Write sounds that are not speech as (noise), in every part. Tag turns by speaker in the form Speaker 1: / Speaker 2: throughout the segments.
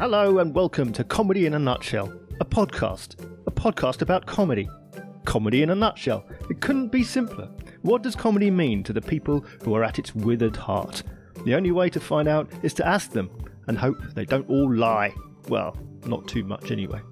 Speaker 1: Hello and welcome to Comedy in a Nutshell, a podcast. A podcast about comedy. Comedy in a nutshell. It couldn't be simpler. What does comedy mean to the people who are at its withered heart? The only way to find out is to ask them and hope they don't all lie. Well, not too much anyway.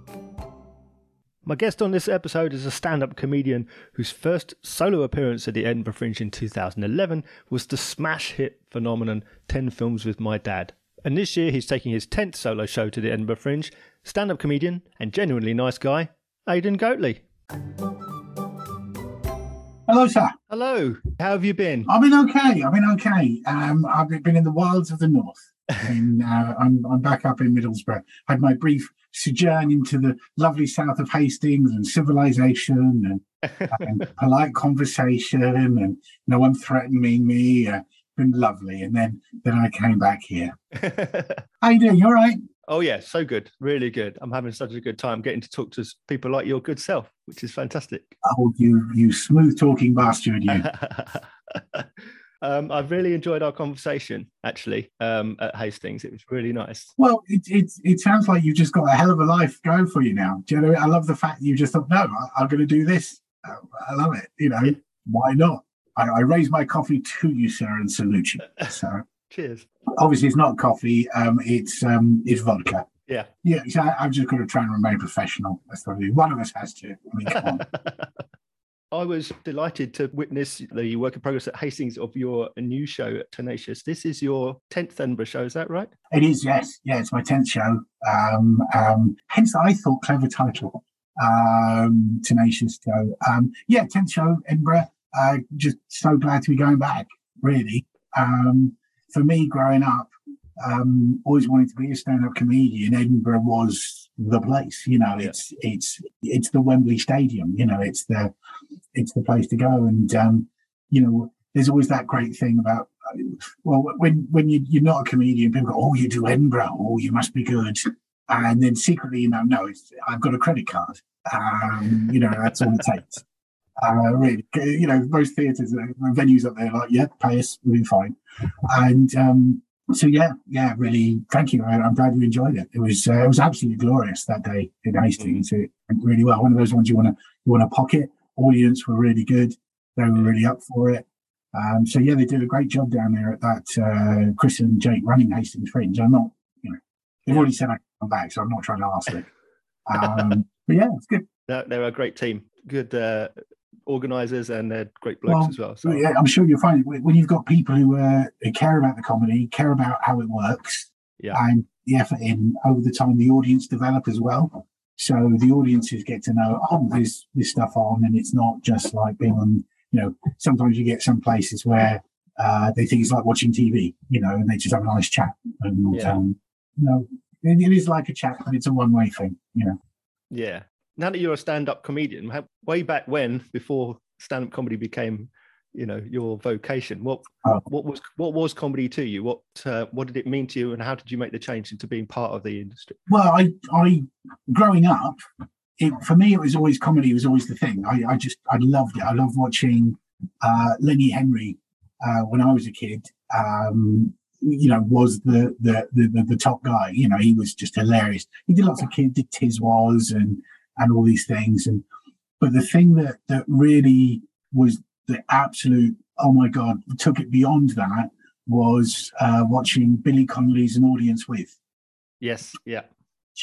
Speaker 1: My guest on this episode is a stand up comedian whose first solo appearance at the Edinburgh Fringe in 2011 was the smash hit phenomenon 10 Films with My Dad. And this year he's taking his 10th solo show to the Edinburgh Fringe, stand up comedian and genuinely nice guy, Aidan Goatley.
Speaker 2: Hello, sir.
Speaker 1: Hello, how have you been?
Speaker 2: I've been okay. I've been okay. Um, I've been in the wilds of the north. (laughs) and uh, I'm, I'm back up in Middlesbrough. Had my brief sojourn into the lovely south of Hastings and civilization and, (laughs) and polite conversation and no one threatening me. Uh, been lovely. And then then I came back here. (laughs) How you doing? You all right?
Speaker 1: oh yeah, so good, really good. I'm having such a good time getting to talk to people like your good self, which is fantastic.
Speaker 2: Oh, you you smooth talking bastard, you. (laughs)
Speaker 1: um, I've really enjoyed our conversation actually um, at Hastings. It was really nice.
Speaker 2: Well, it, it it sounds like you've just got a hell of a life going for you now. Do you know? I love the fact that you just thought, no, I, I'm going to do this. Uh, I love it. You know,
Speaker 1: Yeah.
Speaker 2: why not? I, I raise my coffee to you, sir, and salute you. (laughs) So
Speaker 1: Cheers.
Speaker 2: obviously, it's not coffee. Um, it's um, it's vodka.
Speaker 1: Yeah.
Speaker 2: Yeah, so I, I've just got to try and remain professional. That's what I do. One of us has to. I mean, come on. (laughs)
Speaker 1: I was delighted to witness the work in progress at Hastings of your new show, Tenacious. This is your 10th Edinburgh show, is that right?
Speaker 2: It is, yes. Yeah, it's my 10th show. Um, um, hence, I thought clever title. Um, tenacious show. Um, yeah, 10th show, Edinburgh. Uh, just so glad to be going back, really. Um, for me, growing up, um, always wanted to be a stand-up comedian. Edinburgh was the place. You know, it's it's it's the Wembley Stadium. You know, it's the it's the place to go. And um, you know, there's always that great thing about well, when when you, you're not a comedian, people go, "Oh, you do Edinburgh. Oh, you must be good." And then secretly, you know, no, it's, I've got a credit card. Um, you know, that's all it takes. Uh, really, you know, most theatres, uh, venues up there, like, yeah, pay us, we'll be fine. And um, so, yeah, yeah, really, thank you. I, I'm glad you enjoyed it. It was uh, it was absolutely glorious that day in Hastings. It went really well. One of those ones you want to you want to pocket. Audience were really good. They were really up for it. Um, so yeah, they did a great job down there at that. Uh, Chris and Jake running Hastings Fringe. I'm not, you know, they've already said I come back, so I'm not trying to ask it. Um, but yeah, it's good.
Speaker 1: They're, they're a great team, good uh, organisers, and they're great blokes
Speaker 2: Well,
Speaker 1: as well. So,
Speaker 2: Yeah, I'm sure you'll find when when you've got people who, uh, who care about the comedy, care about how it works,
Speaker 1: Yeah.
Speaker 2: and the effort in over the time the audience develop as well. So the audiences get to know, oh, there's this stuff on, and it's not just like being on. You know, sometimes you get some places where uh, they think it's like watching TV, you know, and they just have a nice chat. And
Speaker 1: Yeah.
Speaker 2: um, no, it, it is like a chat, but it's a one-way thing. You know.
Speaker 1: yeah. Now that you're a stand-up comedian, way back when, before stand-up comedy became, you know, your vocation, what
Speaker 2: Oh.
Speaker 1: what was what was comedy to you? What uh, what did it mean to you, and how did you make the change into being part of the industry?
Speaker 2: Well, I, I, growing up, it, for me, it was always comedy was always the thing. I, I just, I loved it. I loved watching uh, Lenny Henry uh, when I was a kid. Um, you know, was the, the the the the top guy. You know, he was just hilarious. He did lots of kids, did Tiswas and and all these things. And but the thing that that really was the absolute oh my god took it beyond that was uh, watching Billy Connolly's An Audience With.
Speaker 1: Yes,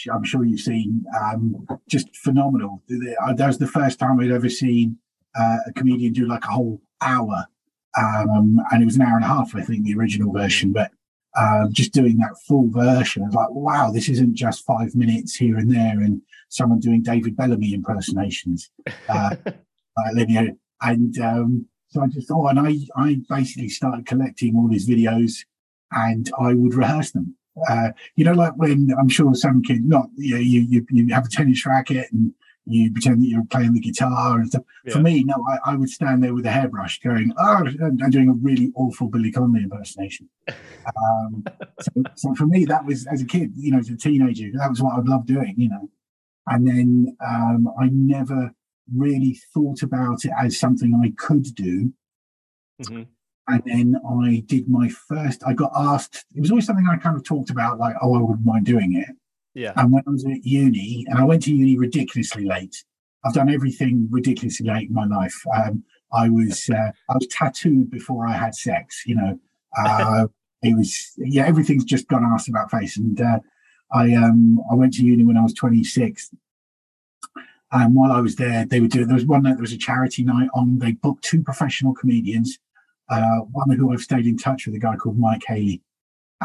Speaker 1: yeah,
Speaker 2: I'm sure you've seen, um, just phenomenal. Uh, That was the first time I'd ever seen uh, a comedian do like a whole hour, um, and it was an hour and a half, I think, the original version. But um, just doing that full version, I was like, wow, this isn't just five minutes here and there, and someone doing David Bellamy impersonations, uh, (laughs) like linear. And um, so I just thought, and I, I basically started collecting all these videos, and I would rehearse them uh, you know, like when I'm sure some kid, not you, know, you, you, you have a tennis racket and you pretend that you're playing the guitar and stuff. For me, no, I, I would stand there with a hairbrush going, oh, and doing a really awful Billy Connolly impersonation. (laughs) Um, so, so for me, that was as a kid, you know, as a teenager, that was what I'd love doing, you know. And then um, I never really thought about it as something I could do
Speaker 1: Mhm.
Speaker 2: and then I did my first. I got asked. It was always something I kind of talked about, like, oh, I wouldn't mind doing it.
Speaker 1: Yeah.
Speaker 2: And when I was at uni, and I went to uni ridiculously late. I've done everything ridiculously late in my life. Um, I was uh, I was tattooed before I had sex. You know, (laughs) uh, it was yeah, everything's just gone asked about face. And uh, I um I went to uni when I was 26. And while I was there, they were doing there was one night there was a charity night on. They booked two professional comedians. Uh, one who I've stayed in touch with, a guy called Mike Haley,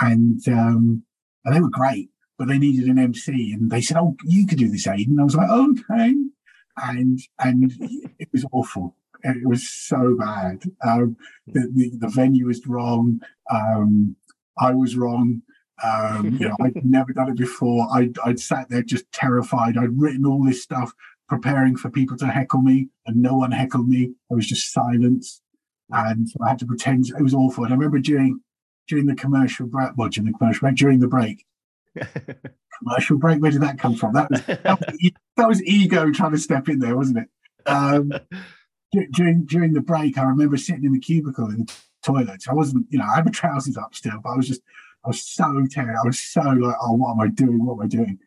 Speaker 2: and um, and they were great, but they needed an MC, and they said, "Oh, you could do this, Aidan." I was like, "Okay," and and it was awful. It was so bad. Um, the, the, the venue was wrong. Um, I was wrong. Um, you know, I'd (laughs) never done it before. I'd, I'd sat there just terrified. I'd written all this stuff, preparing for people to heckle me, and no one heckled me. There was just silence, and I had to pretend it was awful. And I remember during during the commercial break, well, during the commercial break, during the break, (laughs) commercial break. Where did that come from? That was that was, that was ego trying to step in there, wasn't it? Um, during during the break, I remember sitting in the cubicle in the toilet. I wasn't, you know, I had my trousers up still, but I was just, I was so tired. I was so like, oh, what am I doing? What am I doing?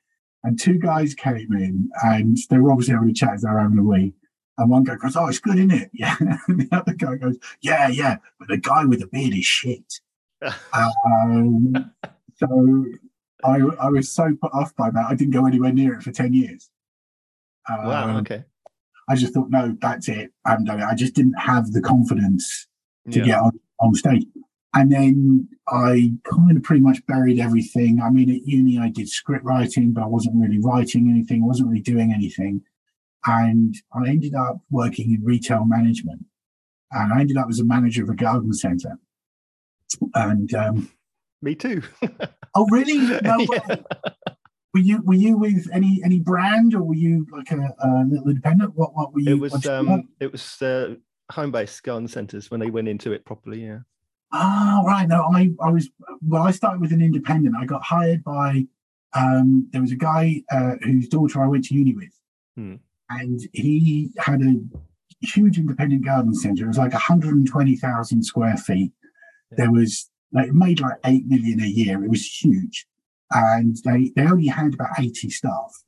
Speaker 2: And two guys came in, and they were obviously having a chat as they were having a wee. And one guy goes, "Oh, it's good, isn't it?" (laughs) Yeah. And the other guy goes, "Yeah, yeah." But the guy with the beard is shit. (laughs) um, so I, I was so put off by that, I didn't go anywhere near it for ten years.
Speaker 1: Um, wow. Okay.
Speaker 2: I just thought, no, that's it. I haven't done it. I just didn't have the confidence to yeah. get on, on stage. And then I kind of pretty much buried everything. I mean, at uni, I did script writing, but I wasn't really writing anything, I wasn't really doing anything. And I ended up working in retail management. And I ended up as a manager of a garden centre. And um,
Speaker 1: me too. (laughs)
Speaker 2: oh, really? No yeah. Were you were you with any any brand or were you like a, a little independent? What what were you?
Speaker 1: It was um it was uh, home based garden centres when they went into it properly. Yeah.
Speaker 2: Ah, right. No, I I was well. I started with an independent. I got hired by um there was a guy uh, whose daughter I went to uni with,
Speaker 1: hmm.
Speaker 2: and he had a huge independent garden centre. It was like 120,000 square feet. Yeah. There was like it made like eight million a year. It was huge and they they only had about 80 staff.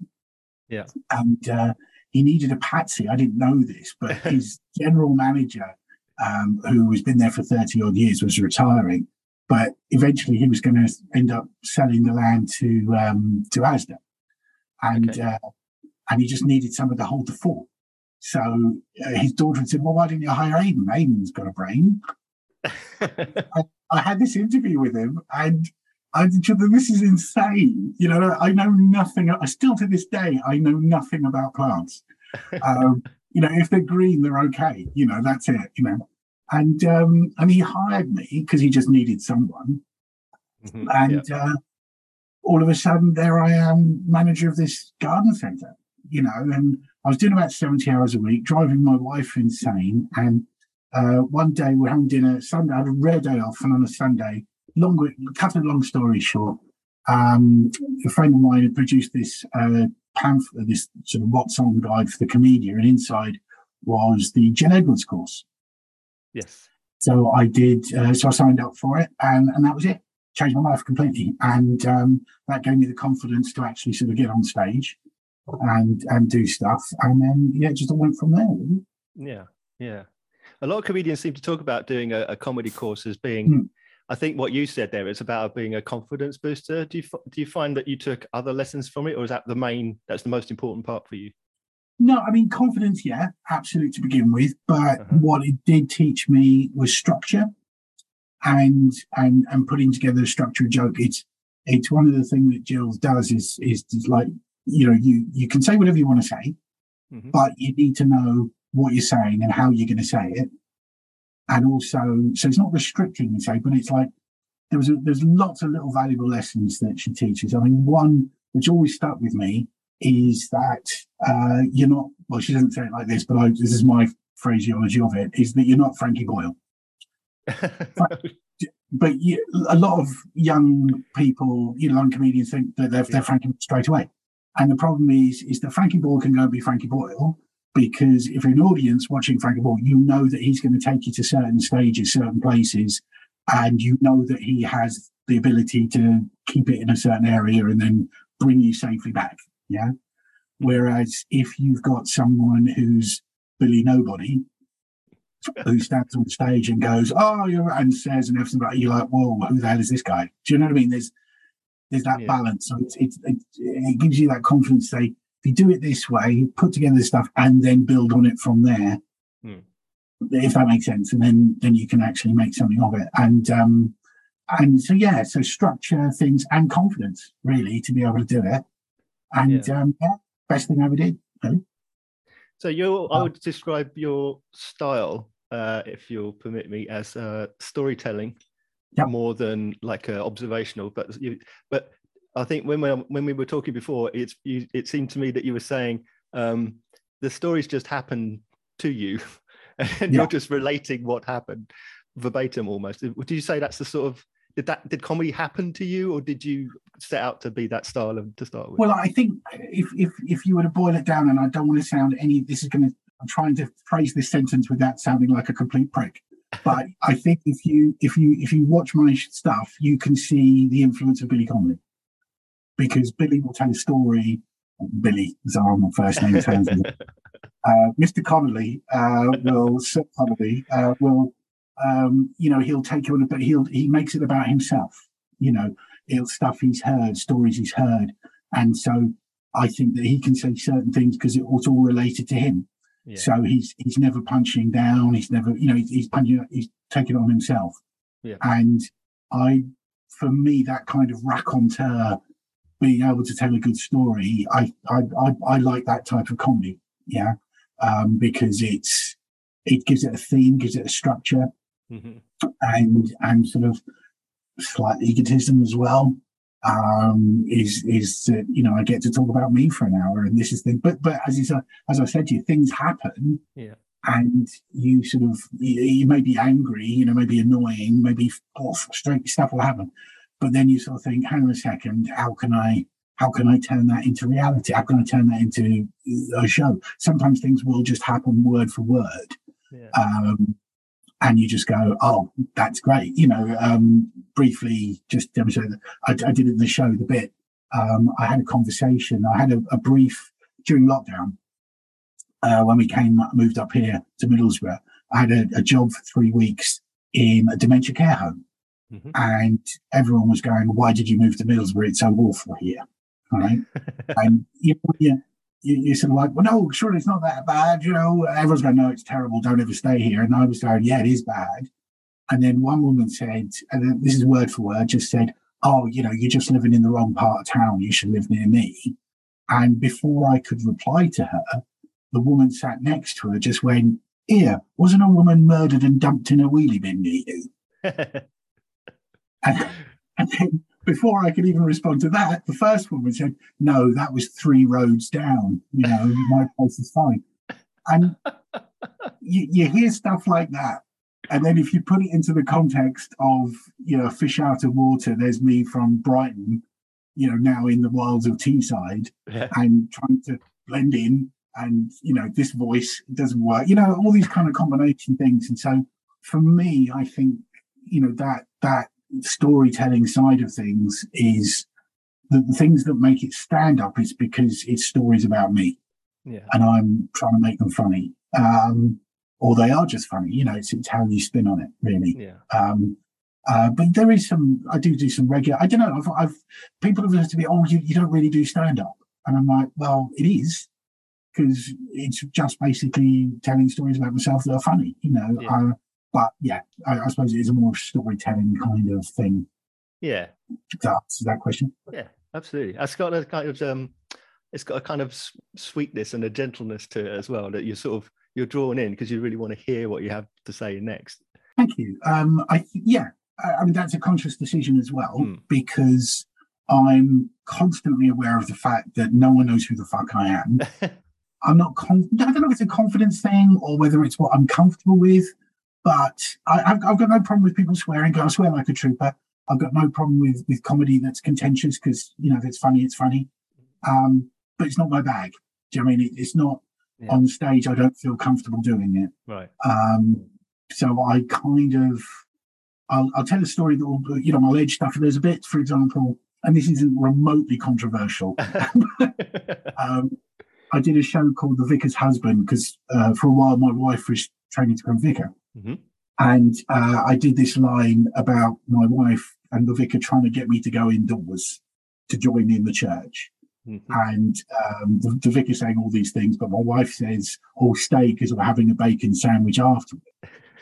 Speaker 1: Yeah.
Speaker 2: And uh, he needed a patsy. I didn't know this, but (laughs) his general manager, um, who has been there for 30 odd years, was retiring. But eventually he was going to end up selling the land to um, to Asda. And okay. uh, and he just needed someone to hold the fort. So uh, his daughter had said, Well, why didn't you hire Aidan? Aidan's got a brain. (laughs) I, I had this interview with him and I said, this is insane. You know, I know nothing. I still to this day, I know nothing about plants. (laughs) Um, you know, if they're green, they're okay. You know, that's it. You know, and um, and he hired me because he just needed someone. Mm-hmm, and yeah. uh, all of a sudden, there I am, manager of this garden centre. You know, and I was doing about seventy hours a week, driving my wife insane. And uh, one day we're having dinner. Sunday, I had a rare day off, and on a Sunday long, cut a long story short, um, a friend of mine had produced this uh, pamphlet, this sort of what's on guide for the comedian, and inside was the Jill Edwards course.
Speaker 1: Yes.
Speaker 2: So I did. Uh, so I signed up for it, and and that was it. Changed my life completely, and um, that gave me the confidence to actually sort of get on stage and and do stuff, and then yeah, just went from there.
Speaker 1: Yeah, yeah. A lot of comedians seem to talk about doing a, a comedy course as being. Mm I think what you said there is about being a confidence booster. Do you do you find that you took other lessons from it, or is that the main? That's the most important part for you.
Speaker 2: No, I mean confidence, yeah, absolutely to begin with. But uh-huh. what it did teach me was structure, and and and putting together a structure joke. It's it's one of the things that Jill does is is, like you know you you can say whatever you want to say, mm-hmm. but you need to know what you're saying and how you're going to say it and also so it's not restricting you say but it's like there was a, there's lots of little valuable lessons that she teaches. I mean one which always stuck with me is that uh, you're not well she doesn't say it like this but I, this is my phraseology of it is that you're not frankie boyle. But, (laughs) but you, a lot of young people you know young comedians think that they're, they're frankie straight away. And the problem is is that frankie boyle can go and be frankie boyle because if you're an audience watching Frankie Boyle, you know that he's going to take you to certain stages, certain places, and you know that he has the ability to keep it in a certain area and then bring you safely back. Yeah. Whereas if you've got someone who's Billy Nobody, who stands on stage and goes, "Oh, you're," and says and everything about you're like, "Whoa, who the hell is this guy?" Do you know what I mean? There's there's that
Speaker 1: Yeah.
Speaker 2: balance. So it's, it's it, it gives you that confidence. to Say if you do it this way, put together this stuff, and then build on it from there.
Speaker 1: Hmm.
Speaker 2: If that makes sense, and then then you can actually make something of it. And um and so yeah, so structure things and confidence really to be able to do it. And um yeah, best thing I ever did. Really.
Speaker 1: So you, I
Speaker 2: Oh.
Speaker 1: would describe your style, uh, if you'll permit me, as uh, storytelling
Speaker 2: Yep.
Speaker 1: more than like uh, observational. But you, but I think when we when we were talking before, it's you, it seemed to me that you were saying um, the stories just happen to you, (laughs) and
Speaker 2: Yeah.
Speaker 1: you're just relating what happened verbatim almost. Would you say that's the sort of did that did comedy happen to you, or did you set out to be that style of, to start with?
Speaker 2: Well, I think if if if you were to boil it down, and I don't want to sound any, this is going to. I'm trying to phrase this sentence without sounding like a complete prick. But I think if you if you if you watch my stuff, you can see the influence of Billy Connolly, because Billy will tell a story. Billy is our first name. Out. (laughs) uh, Mr. Connolly uh, will (laughs) Sir Connolly uh, will um, you know he'll take you on a but he'll he makes it about himself. You know, he'll stuff he's heard, stories he's heard, and so I think that he can say certain things because it, it's all related to him.
Speaker 1: yeah.
Speaker 2: So he's he's never punching down. He's never you know he's, he's punching. He's taking it on himself.
Speaker 1: Yeah.
Speaker 2: And I, for me, that kind of raconteur, being able to tell a good story, I I I, I like that type of comedy. Yeah, um, because it's it gives it a theme, gives it a structure,
Speaker 1: Mhm.
Speaker 2: and and sort of slight egotism as well. Um, is is that you know I get to talk about me for an hour, and this is the but but as you said, as I said to you, things happen,
Speaker 1: Yeah.
Speaker 2: and you sort of you, you may be angry, you know, maybe annoying, maybe oh, frustrating stuff will happen, but then you sort of think, hang on a second, how can I how can I turn that into reality? How can I turn that into a show? Sometimes things will just happen word for word,
Speaker 1: Yeah.
Speaker 2: um, and you just go, "Oh, that's great." You know, um, briefly just demonstrate that I, I did it in the show the bit. Um, I had a conversation. I had a, a brief during lockdown uh, when we came moved up here to Middlesbrough. I had a, a job for three weeks in a dementia care home,
Speaker 1: Mhm.
Speaker 2: and everyone was going, "Why did you move to Middlesbrough? It's so awful here." All right, (laughs) and you, you, you, sort of like, well, no, surely it's not that bad. You know, everyone's going, no, it's terrible. Don't ever stay here. And I was going, yeah, it is bad. And then one woman said, and this is word for word, just said, oh, you know, you're just living in the wrong part of town. You should live near me. And before I could reply to her, the woman sat next to her just went, here, wasn't a woman murdered and dumped in a wheelie bin near you? (laughs) And, and then before I could even respond to that, the first woman said, No, that was three roads down. You know, my place is fine. And you, you hear stuff like that. And then if you put it into the context of, you know, fish out of water, there's me from Brighton, you know, now in the wilds of Teesside
Speaker 1: yeah.
Speaker 2: and trying to blend in and you know this voice doesn't work you know all these kind of combination things and so for me i think you know that that storytelling side of things is the, the things that make it stand up is because it's stories about me
Speaker 1: Yeah.
Speaker 2: and i'm trying to make them funny um or they are just funny you know it's, it's how you spin on it really
Speaker 1: Yeah.
Speaker 2: um, uh, but there is some, I do do some regular, I don't know, I've, I've people have said to me, oh, you, you don't really do stand up. And I'm like, well, it is because it's just basically telling stories about myself that are funny, you know.
Speaker 1: Yeah.
Speaker 2: But yeah, I, I suppose it is a more storytelling kind of thing
Speaker 1: Yeah.
Speaker 2: to answer that question.
Speaker 1: Yeah, absolutely. It's got a kind of um, it's got a kind of sweetness and a gentleness to it as well that you're sort of you're drawn in because you really want to hear what you have to say next.
Speaker 2: Thank you. Um, I th- yeah, I, I mean that's a conscious decision as well
Speaker 1: Hmm.
Speaker 2: because I'm constantly aware of the fact that no one knows who the fuck I am. (laughs) I'm not. Con- I don't know if it's a confidence thing or whether it's what I'm comfortable with, but I, I've, I've got no problem with people swearing. I swear like a trooper. I've got no problem with with comedy that's contentious because you know if it's funny, it's funny. Um, but it's not my bag. Do you know what I mean? It, it's not
Speaker 1: Yeah.
Speaker 2: on stage. I don't feel comfortable doing it.
Speaker 1: right.
Speaker 2: Um, so I kind of, I'll, I'll tell a story that will, you know, I'll edge stuff. There's a bit, for example, and this isn't remotely controversial. (laughs) um, I did a show called The Vicar's Husband because uh, for a while my wife was training to become vicar.
Speaker 1: Mm-hmm.
Speaker 2: And uh, I did this line about my wife and the vicar trying to get me to go indoors to join in the church.
Speaker 1: Mm-hmm.
Speaker 2: And um, the, the vicar saying all these things, but my wife says, "Oh, stay because we're having a bacon sandwich afterward."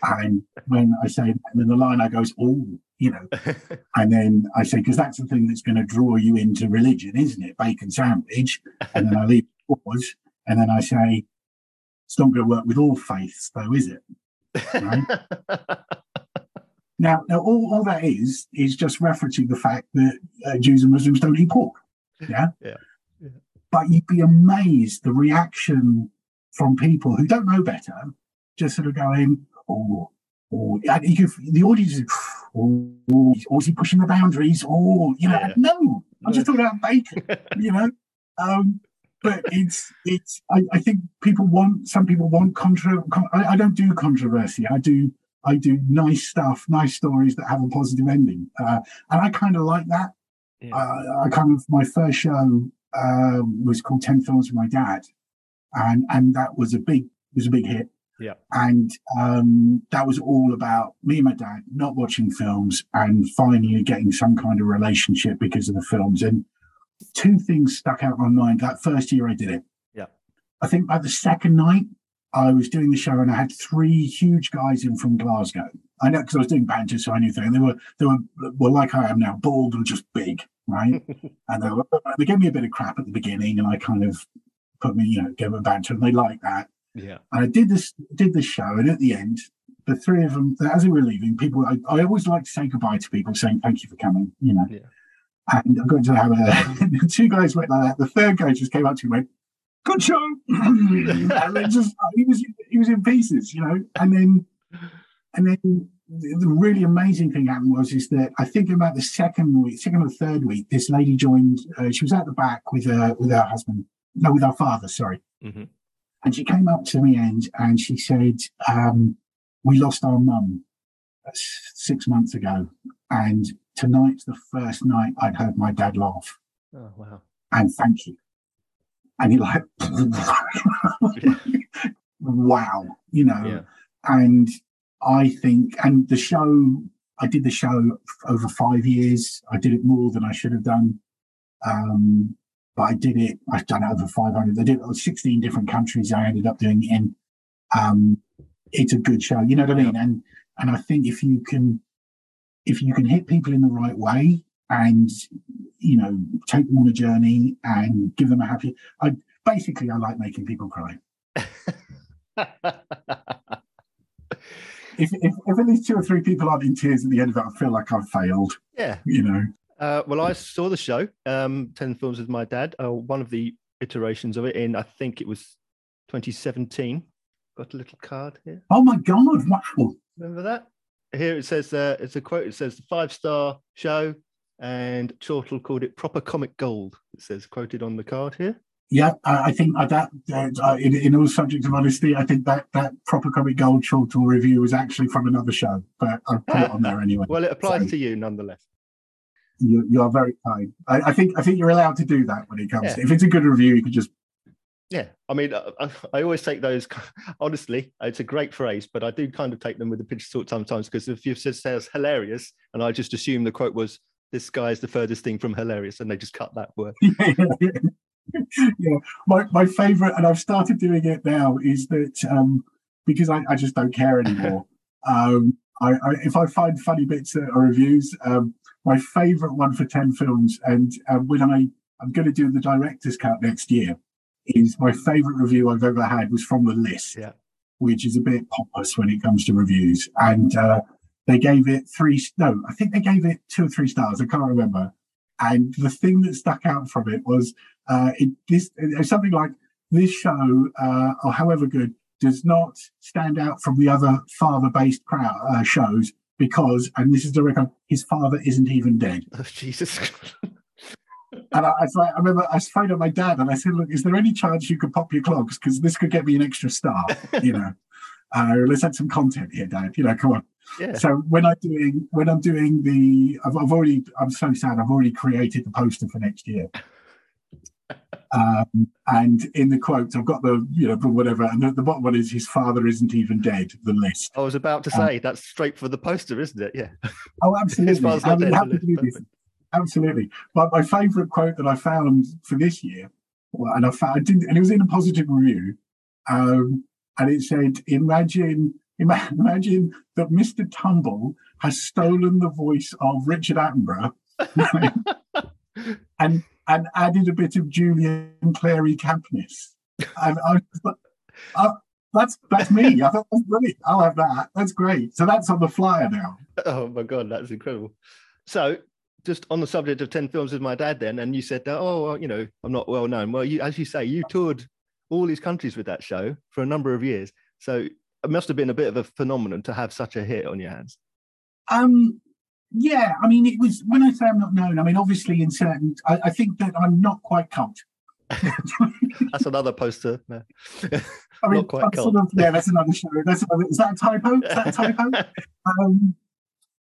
Speaker 2: And when I say, and then the line I goes, "Oh, you know," (laughs) and then I say, "Because that's the thing that's going to draw you into religion, isn't it? Bacon sandwich." And then I leave pause, and then I say, "It's not going to work with all faiths, though, is it?" Right? (laughs) Now, now all, all that is is just referencing the fact that uh, Jews and Muslims don't eat pork. Yeah? (laughs)
Speaker 1: Yeah. Yeah.
Speaker 2: But you'd be amazed the reaction from people who don't know better, just sort of going, oh, oh, you could, the audience is, oh, oh, is he pushing the boundaries? Oh, you know,
Speaker 1: Yeah.
Speaker 2: no, I'm just talking about bacon, (laughs) you know. Um, but it's it's. I, I think people want some people want contra. Con, I, I don't do controversy. I do I do nice stuff, nice stories that have a positive ending, uh, and I kind of like that.
Speaker 1: Yeah.
Speaker 2: Uh, I kind of my first show um, was called Ten Films with My Dad, and and that was a big was a big hit.
Speaker 1: Yeah.
Speaker 2: and um, that was all about me and my dad not watching films and finally getting some kind of relationship because of the films. And two things stuck out in my mind that first year I did it.
Speaker 1: Yeah.
Speaker 2: I think by the second night I was doing the show and I had three huge guys in from Glasgow. I know because I was doing banter, so I knew things. They were they were well like I am now, bald and just big, right? (laughs) and they, were, they gave me a bit of crap at the beginning, and I kind of put me, you know, gave them banter, and they liked that.
Speaker 1: yeah.
Speaker 2: And I did this did this show, and at the end, the three of them, as they were leaving, people I, I always like to say goodbye to people, saying thank you for coming, you know.
Speaker 1: Yeah.
Speaker 2: And I'm going to have a (laughs) two guys went like that. The third guy just came up to me and went, Good show. (laughs) and then just he was he was in pieces, you know. And then and then the really amazing thing happened was is that I think about the second week, second or third week, this lady joined. Uh, she was at the back with her with her husband, no, with her father. Sorry,
Speaker 1: Mhm.
Speaker 2: and she came up to me and and she said, um, "We lost our mum uh, six months ago, and tonight's the first night I'd heard my dad laugh,
Speaker 1: Oh wow.
Speaker 2: and thank you." And you're like, (laughs) wow, you know.
Speaker 1: Yeah.
Speaker 2: And I think, and the show, I did the show over five years. I did it more than I should have done. Um, but I did it, I've done it over 500. I did it in 16 different countries. I ended up doing it in. Um, it's a good show, you know what I mean? And, and I think if you can, if you can hit people in the right way and, you know, take them on a journey and give them a happy, I basically, I like making people cry. (laughs) If, if, if at least two or three people aren't in tears at the end of it, I feel like I've failed,
Speaker 1: yeah.
Speaker 2: you know?
Speaker 1: Uh, well, I saw the show, um, 10 Films with My Dad, uh, one of the iterations of it in, I think it was 2017. Got a little card here.
Speaker 2: Oh my God, wow.
Speaker 1: Remember that? Here it says, uh, it's a quote, it says, the five star show, and Chortle called it proper comic gold. It says, quoted on the card here.
Speaker 2: Yeah, I, think that, uh, in, in all subjects of honesty, I think that that proper comic gold Chortle review was actually from another show, but I'll put it on there anyway.
Speaker 1: Well, it applies
Speaker 2: So-
Speaker 1: to you nonetheless.
Speaker 2: You, you are very kind. I, I think I think you're allowed to do that when it comes.
Speaker 1: Yeah.
Speaker 2: to If it's a good review, you can just
Speaker 1: Yeah, I mean, I, I- I always take those. (laughs) Honestly, it's a great phrase, but I do kind of take them with a pinch of salt sometimes because if you've said says hilarious, and I just assume the quote was "This guy is the furthest thing from hilarious," and they just cut that word. (laughs)
Speaker 2: yeah, my my favorite, and I've started doing it now, is that um, because I, I just don't care anymore. (laughs) um, I, I if I find funny bits or reviews, um, my favorite one for ten films, and um, when I I'm going to do the director's cut next year, is my favorite review I've ever had was from the list,
Speaker 1: Yeah.
Speaker 2: which is a bit pompous when it comes to reviews, and uh, they gave it three. No, I think they gave it two or three stars. I can't remember. And the thing that stuck out from it was uh, it, this it something like this show, uh, or however good, does not stand out from the other father-based crowd uh, shows because, and this is the record, his father isn't even dead. (laughs)
Speaker 1: Oh, Jesus.
Speaker 2: And I, I, was like- I remember I phoned up my dad and I said, "Look, is there any chance you could pop your clogs because this could get me an extra star? You know, (laughs) uh, let's add some content here, Dad. You know, come on."
Speaker 1: Yeah.
Speaker 2: So when I'm doing when I'm doing the, I've, I've already. I'm so sad. I've already created the poster for next year. (laughs) Um, and in the quotes, I've got the you know whatever, and the, the bottom one is his father isn't even dead. The list.
Speaker 1: I was about to
Speaker 2: Um,
Speaker 1: say that's straight for the poster, isn't it? Yeah.
Speaker 2: Oh, absolutely. (laughs)
Speaker 1: father's
Speaker 2: I mean,
Speaker 1: dead,
Speaker 2: Absolutely. But my favourite quote that I found for this year, and I found, I didn't, and it was in a positive review, um, and it said, "Imagine, ima- (laughs) imagine that Mr. Tumble has stolen the voice of Richard Attenborough, (laughs) and and added a bit of Julian Clary Campness." And I oh, that's that's me. I thought that's brilliant. I'll have that. That's great. So that's on the flyer now.
Speaker 1: Oh my god, that's incredible. So, just on the subject of ten films with my dad, then, and you said that, oh, well, you know, I'm not well known. Well, you, as you say, you toured all these countries with that show for a number of years. So it must have been a bit of a phenomenon to have such a hit on your hands.
Speaker 2: Um, yeah, I mean, it was when I say I'm not known. I mean, obviously, in certain, I, I think that I'm not quite cult. (laughs)
Speaker 1: That's another poster. No.
Speaker 2: I mean,
Speaker 1: Not quite cult.
Speaker 2: Sort of, yeah, that's another show. That's another, is that a typo? Is that a typo? (laughs) um,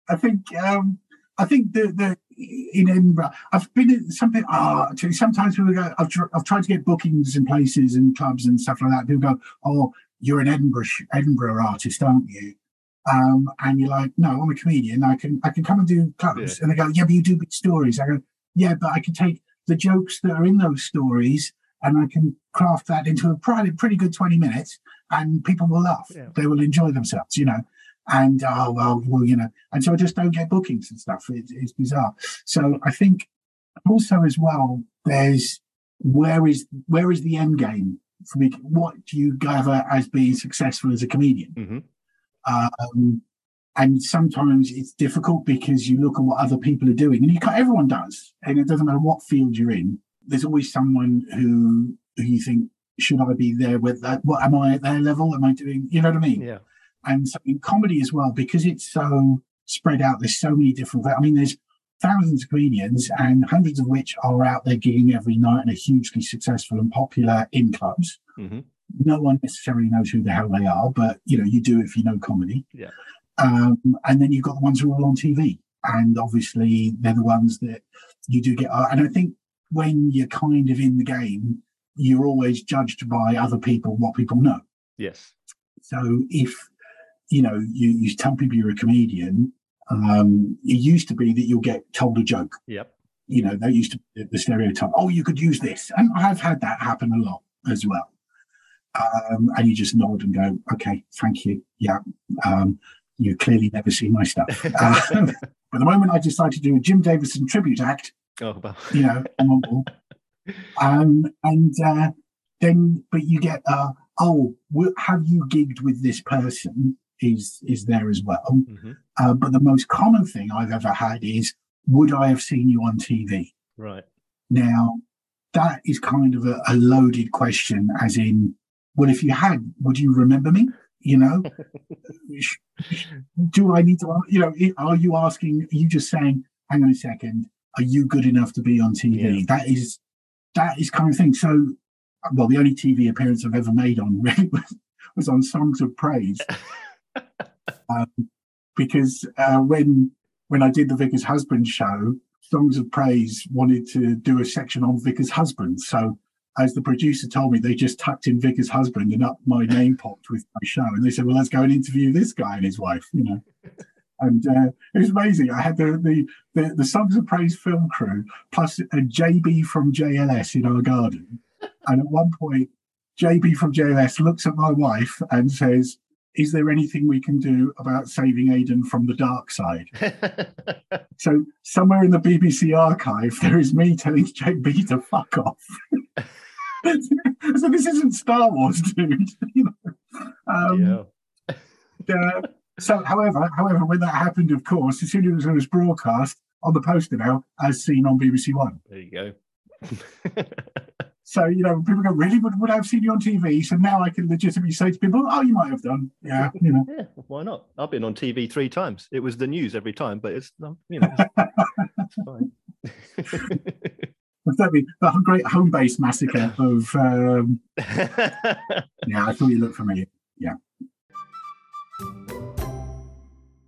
Speaker 2: I think um, I think the the in Edinburgh, I've been in something. Ah, actually, sometimes people go. I've, tr- I've tried to get bookings in places and clubs and stuff like that. People go, "Oh, you're an Edinburgh Edinburgh artist, aren't you?" Um, and you're like, "No, I'm a comedian. I can I can come and do clubs." And they go, "Yeah, but you do big stories." I go, "Yeah, but I can take the jokes that are in those stories." And I can craft that into a pretty, pretty good 20 minutes, and people will laugh.
Speaker 1: Yeah.
Speaker 2: They will enjoy themselves, you know and oh well, well, you know, and so I just don't get bookings and stuff. It, it's bizarre. So I think also as well, there's where is where is the end game for me? What do you gather as being successful as a comedian?
Speaker 1: hmm
Speaker 2: Um, and sometimes it's difficult because you look at what other people are doing, and you can't, everyone does, and it doesn't matter what field you're in. There's always someone who who you think should I be there with that? What am I at their level? Am I doing? You know what I mean?
Speaker 1: Yeah.
Speaker 2: And so in comedy as well because it's so spread out there's so many different i mean there's thousands of comedians and hundreds of which are out there gigging every night and are hugely successful and popular in clubs
Speaker 1: hmm
Speaker 2: no one necessarily knows who the hell they are but you know you do if you know comedy
Speaker 1: Yeah.
Speaker 2: um, and then you've got the ones who are all on tv and obviously they're the ones that you do get and i think when you're kind of in the game you're always judged by other people what people know
Speaker 1: Yes.
Speaker 2: so if you know you, you tell people you're a comedian, um, it used to be that you'll get told a joke.
Speaker 1: Yep.
Speaker 2: You know, that used to be the stereotype. Oh, you could use this, and I've had that happen a lot as well. Um, and you just nod and go, "Okay, thank you. Yeah, um, you clearly never see my stuff." Uh, (laughs) but the moment I decided to do a Jim Davidson tribute act,
Speaker 1: oh, well.
Speaker 2: you know, I'm on board. Um, and uh, then, but you get, uh, oh, have you gigged with this person? Is is there as well?
Speaker 1: hmm
Speaker 2: Uh, but the most common thing I've ever had is, would I have seen you on TV?
Speaker 1: Right.
Speaker 2: Now, that is kind of a, a loaded question, as in, well, if you had, would you remember me? You know, (laughs) do I need to, you know, are you asking, are you just saying, hang on a second, are you good enough to be on TV?
Speaker 1: Yeah.
Speaker 2: That is, that is kind of thing. So, well, the only TV appearance I've ever made on really (laughs) was, was on Songs of Praise. (laughs) um, because uh, when when I did the Vicar's Husband show, Songs of Praise wanted to do a section on Vicar's Husband. So, as the producer told me, they just tucked in Vicar's Husband and up my name (laughs) popped with my show. And they said, well, let's go and interview this guy and his wife, you know. And uh, it was amazing. I had the, the, the, the Songs of Praise film crew plus a JB from JLS in our garden. And at one point, JB from JLS looks at my wife and says, is there anything we can do about saving Aidan from the dark side? (laughs) So somewhere in the BBC archive, there is me telling JB to fuck off. (laughs) so this isn't Star Wars, dude. (laughs) you know? um,
Speaker 1: yeah.
Speaker 2: uh, so, however, however, when that happened, of course, as soon as it was broadcast on the poster now, as seen on BBC One.
Speaker 1: There you go.
Speaker 2: So, you know, people go, really? Would, would I have seen you on TV? So now I can legitimately say to people, oh, you might have done. Yeah, you know.
Speaker 1: yeah. Why not? I've been on TV three times. It was the news every time, but it's um, you know it's (laughs) fine.
Speaker 2: That'd be the great Homebase massacre (laughs) of, um, (laughs) yeah, I thought you looked familiar. Yeah.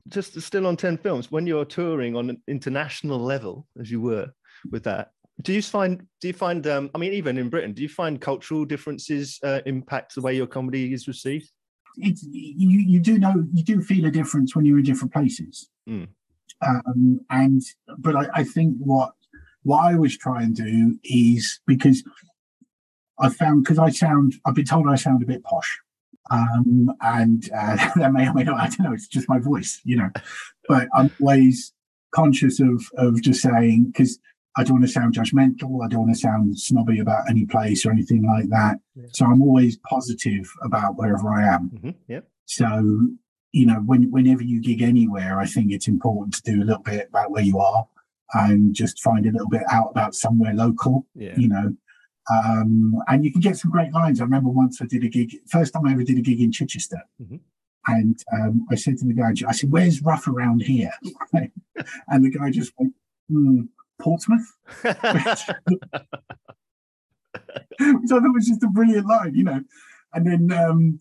Speaker 1: Just still on 10 films, when you're touring on an international level, as you were with that, do you find, do you find, um, I mean, even in Britain, do you find cultural differences uh, impact the way your comedy is received?
Speaker 2: It's, you, you do know, you do feel a difference when you're in different places.
Speaker 1: Mm.
Speaker 2: Um, and, but I, I think what, what I always try and do is because I found, because I sound, I've been told I sound a bit posh. Um, and uh, (laughs) that may or may not, I don't know, it's just my voice, you know. But I'm always conscious of of just saying, because I don't want to sound judgmental, I don't want to sound snobby about any place or anything like that.
Speaker 1: Yeah.
Speaker 2: So I'm always positive about wherever I am.
Speaker 1: Mm-hmm. Yep.
Speaker 2: So, you know, when, whenever you gig anywhere, I think it's important to do a little bit about where you are and just find a little bit out about somewhere local,
Speaker 1: Yeah.
Speaker 2: you know. Um, and you can get some great lines. I remember once I did a gig, first time I ever did a gig in Chichester.
Speaker 1: Mhm.
Speaker 2: And um, I said to the guy, I said, Where's rough around here? (laughs) and the guy just went, hmm, Portsmouth? (laughs) which I thought was just a brilliant line, you know. And then um,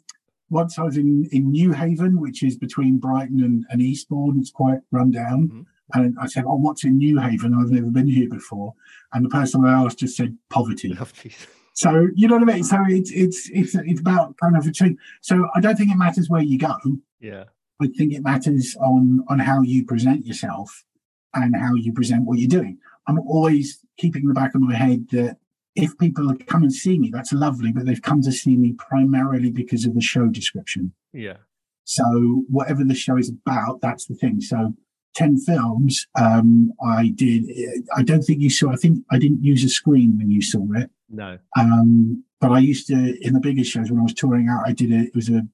Speaker 2: once I was in, in Newhaven, which is between Brighton and, and Eastbourne, it's quite run down.
Speaker 1: Mhm.
Speaker 2: And I said, Oh, what's in Newhaven? I've never been here before. And the person I asked just said poverty. So you know what I mean? So it's it's it's it's about kind of a change. So I don't think it matters where you go.
Speaker 1: Yeah.
Speaker 2: I think it matters on on how you present yourself and how you present what you're doing. I'm always keeping in the back of my head that if people come and see me, that's lovely, but they've come to see me primarily because of the show description.
Speaker 1: Yeah.
Speaker 2: So whatever the show is about, that's the thing. So ten films, um, I did. I don't think you saw. I think I didn't use a screen when you saw it.
Speaker 1: No.
Speaker 2: Um, but I used to in the bigger shows when I was touring out. I did it. It was a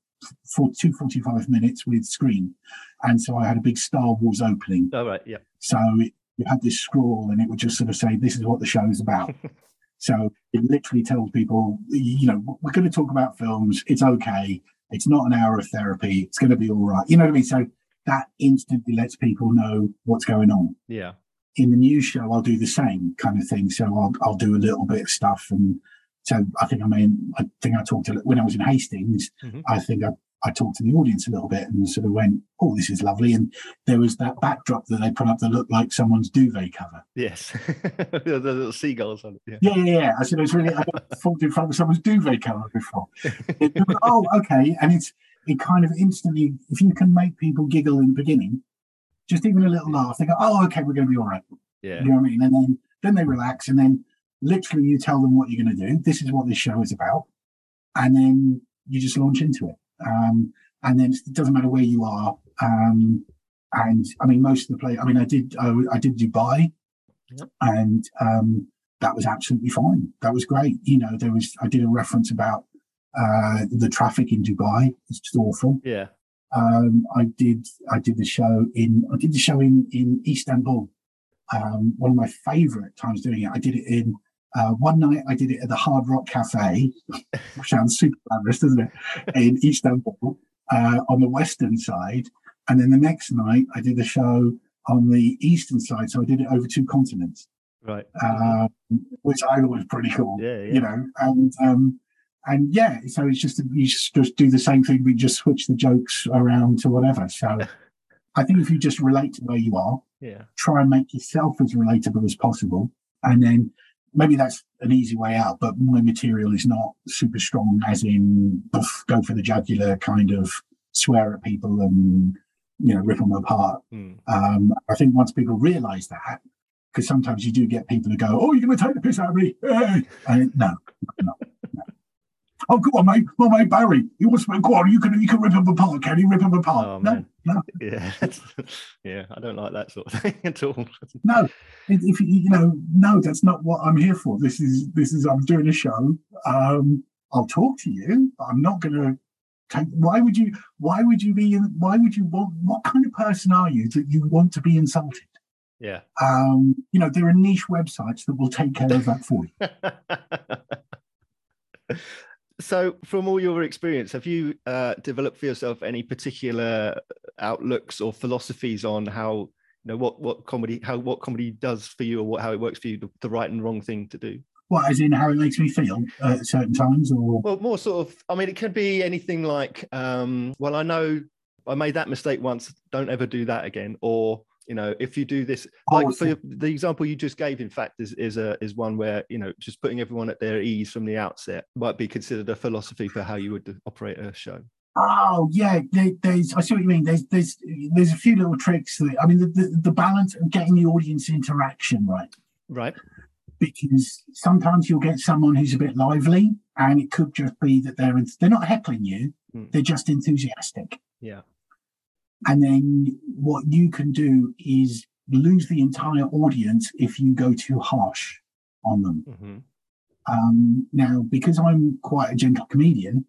Speaker 2: for two forty five minutes with screen, and so I had a big Star Wars opening.
Speaker 1: All right. Yeah.
Speaker 2: So it, you had this scroll, and it would just sort of say, "This is what the show is about." (laughs) so it literally tells people, you know, we're going to talk about films. It's okay. It's not an hour of therapy. It's going to be all right. You know what I mean? So that instantly lets people know what's going on
Speaker 1: Yeah.
Speaker 2: in the news show, I'll do the same kind of thing. So I'll I'll do a little bit of stuff, and so I think I mean I think I talked to when I was in Hastings.
Speaker 1: Mhm.
Speaker 2: I think I I talked to the audience a little bit and sort of went, "Oh, this is lovely." And there was that backdrop that they put up that looked like someone's duvet cover.
Speaker 1: Yes. (laughs) the little seagulls on it. Yeah.
Speaker 2: Yeah, yeah, yeah. I said it was really. I thought in front of someone's duvet cover before. (laughs) Oh, okay. And it's it kind of instantly, if you can make people giggle in the beginning, just even a little laugh, they go, "Oh, okay, we're going to be all right."
Speaker 1: Yeah.
Speaker 2: You know what I mean? And then then they relax, and then literally you tell them what you're going to do. This is what this show is about, and then you just launch into it. Um, and then it doesn't matter where you are. Um, and I mean, most of the play. I mean, I did I, I did Dubai,
Speaker 1: Yep.
Speaker 2: and um, that was absolutely fine. That was great. You know, there was I did a reference about uh, the traffic in Dubai. It's just awful.
Speaker 1: Yeah.
Speaker 2: Um, I did I did the show in I did the show in in Istanbul. Um, one of my favourite times doing it. I did it in uh, one night. I did it at the Hard Rock Cafe, which sounds super glamorous, doesn't it? In Istanbul uh, on the western side, and then the next night I did the show on the eastern side. So I did it over two continents,
Speaker 1: Right.
Speaker 2: um, which I thought was pretty cool
Speaker 1: yeah. Yeah.
Speaker 2: you know, and um, and yeah, so it's just you just, just do the same thing, we just switch the jokes around to whatever. So (laughs) I think if you just relate to where you are,
Speaker 1: yeah.
Speaker 2: try and make yourself as relatable as possible, and then maybe that's an easy way out. But my material is not super strong, as in poof, go for the jugular kind of swear at people and you know rip them apart.
Speaker 1: Hmm.
Speaker 2: Um, I think once people realise that, because sometimes you do get people who go, "Oh, you're going to take the piss out of me?" Hey. And no, no, no. Oh, go on, mate. My mate Barry, you want to go on. You can, you can rip him apart. Can you rip him apart?
Speaker 1: Oh,
Speaker 2: no,
Speaker 1: man.
Speaker 2: No,
Speaker 1: Yeah. (laughs) yeah. I don't like that sort of (laughs) thing at all.
Speaker 2: no. If, if you, you know, no, that's not what I'm here for. This is, this is. I'm doing a show. Um, I'll talk to you. But I'm not going to take. Why would you? Why would you be? In, why would you want? What kind of person are you that you want to be insulted?
Speaker 1: Yeah.
Speaker 2: Um, you know, there are niche websites that will take care of that for you. (laughs)
Speaker 1: so, from all your experience, have you uh, developed for yourself any particular outlooks or philosophies on how you know what what comedy how what comedy does for you or what how it works for you the, the right and wrong thing to do?
Speaker 2: What, as in how it makes me feel at certain times, or
Speaker 1: Well, more sort of. I mean, it could be anything like. Um, well, I know I made that mistake once. Don't ever do that again. Or you know, if you do this,
Speaker 2: Oh,
Speaker 1: like for the example you just gave, in fact, is is a is one where you know just putting everyone at their ease from the outset might be considered a philosophy for how you would operate a show.
Speaker 2: Oh yeah, there, there's. I see what you mean. There's there's there's a few little tricks. That, I mean, the, the the balance of getting the audience interaction right,
Speaker 1: Right.
Speaker 2: because sometimes you'll get someone who's a bit lively, and it could just be that they're they're not heckling you,
Speaker 1: Hmm.
Speaker 2: they're just enthusiastic.
Speaker 1: Yeah.
Speaker 2: And then what you can do is lose the entire audience if you go too harsh on them.
Speaker 1: hmm
Speaker 2: Um, now, because I'm quite a gentle comedian,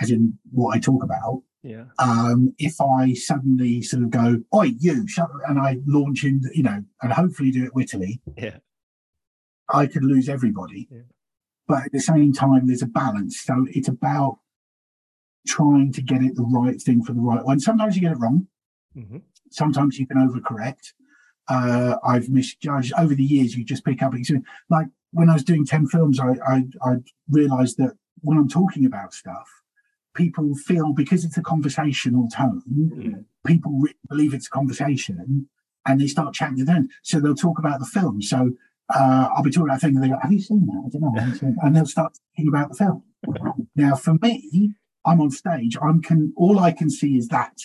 Speaker 2: as in what I talk about,
Speaker 1: Yeah.
Speaker 2: um, if I suddenly sort of go, "Oi, you," shut, up," and I launch in, you know, and hopefully do it wittily,
Speaker 1: Yeah.
Speaker 2: I could lose everybody.
Speaker 1: Yeah.
Speaker 2: But at the same time, there's a balance. So it's about trying to get it the right thing for the right one. Sometimes you get it wrong.
Speaker 1: hmm
Speaker 2: Sometimes you can overcorrect. Uh, I've misjudged over the years. You just pick up. Like when I was doing ten films, I I, I realised that when I'm talking about stuff, people feel because it's a conversational tone,
Speaker 1: Mm.
Speaker 2: people re- believe it's a conversation, and they start chatting to them. So they'll talk about the film. So uh, I'll be talking about a thing, and they go, "Have you seen that?" I don't know. I haven't seen it." And they'll start talking about the film. Now, for me, I'm on stage. I'm can all I can see is that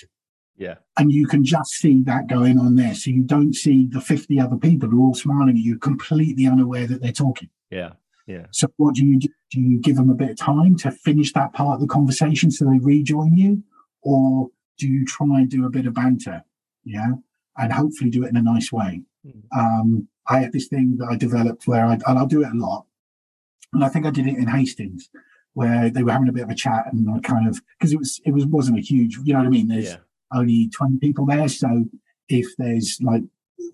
Speaker 1: Yeah.
Speaker 2: and you can just see that going on there. So you don't see the 50 other people who are all smiling at you, completely unaware that they're talking.
Speaker 1: Yeah. Yeah.
Speaker 2: So what do you do? Do you give them a bit of time to finish that part of the conversation so they rejoin you? Or do you try and do a bit of banter? Yeah. And hopefully do it in a nice way.
Speaker 1: Mm.
Speaker 2: Um, I have this thing that I developed where I, and I'll do it a lot. And I think I did it in Hastings where they were having a bit of a chat and I kind of, because it was, it was, wasn't a huge, you know what I mean? There's,
Speaker 1: Yeah.
Speaker 2: only 20 people there. So if there's like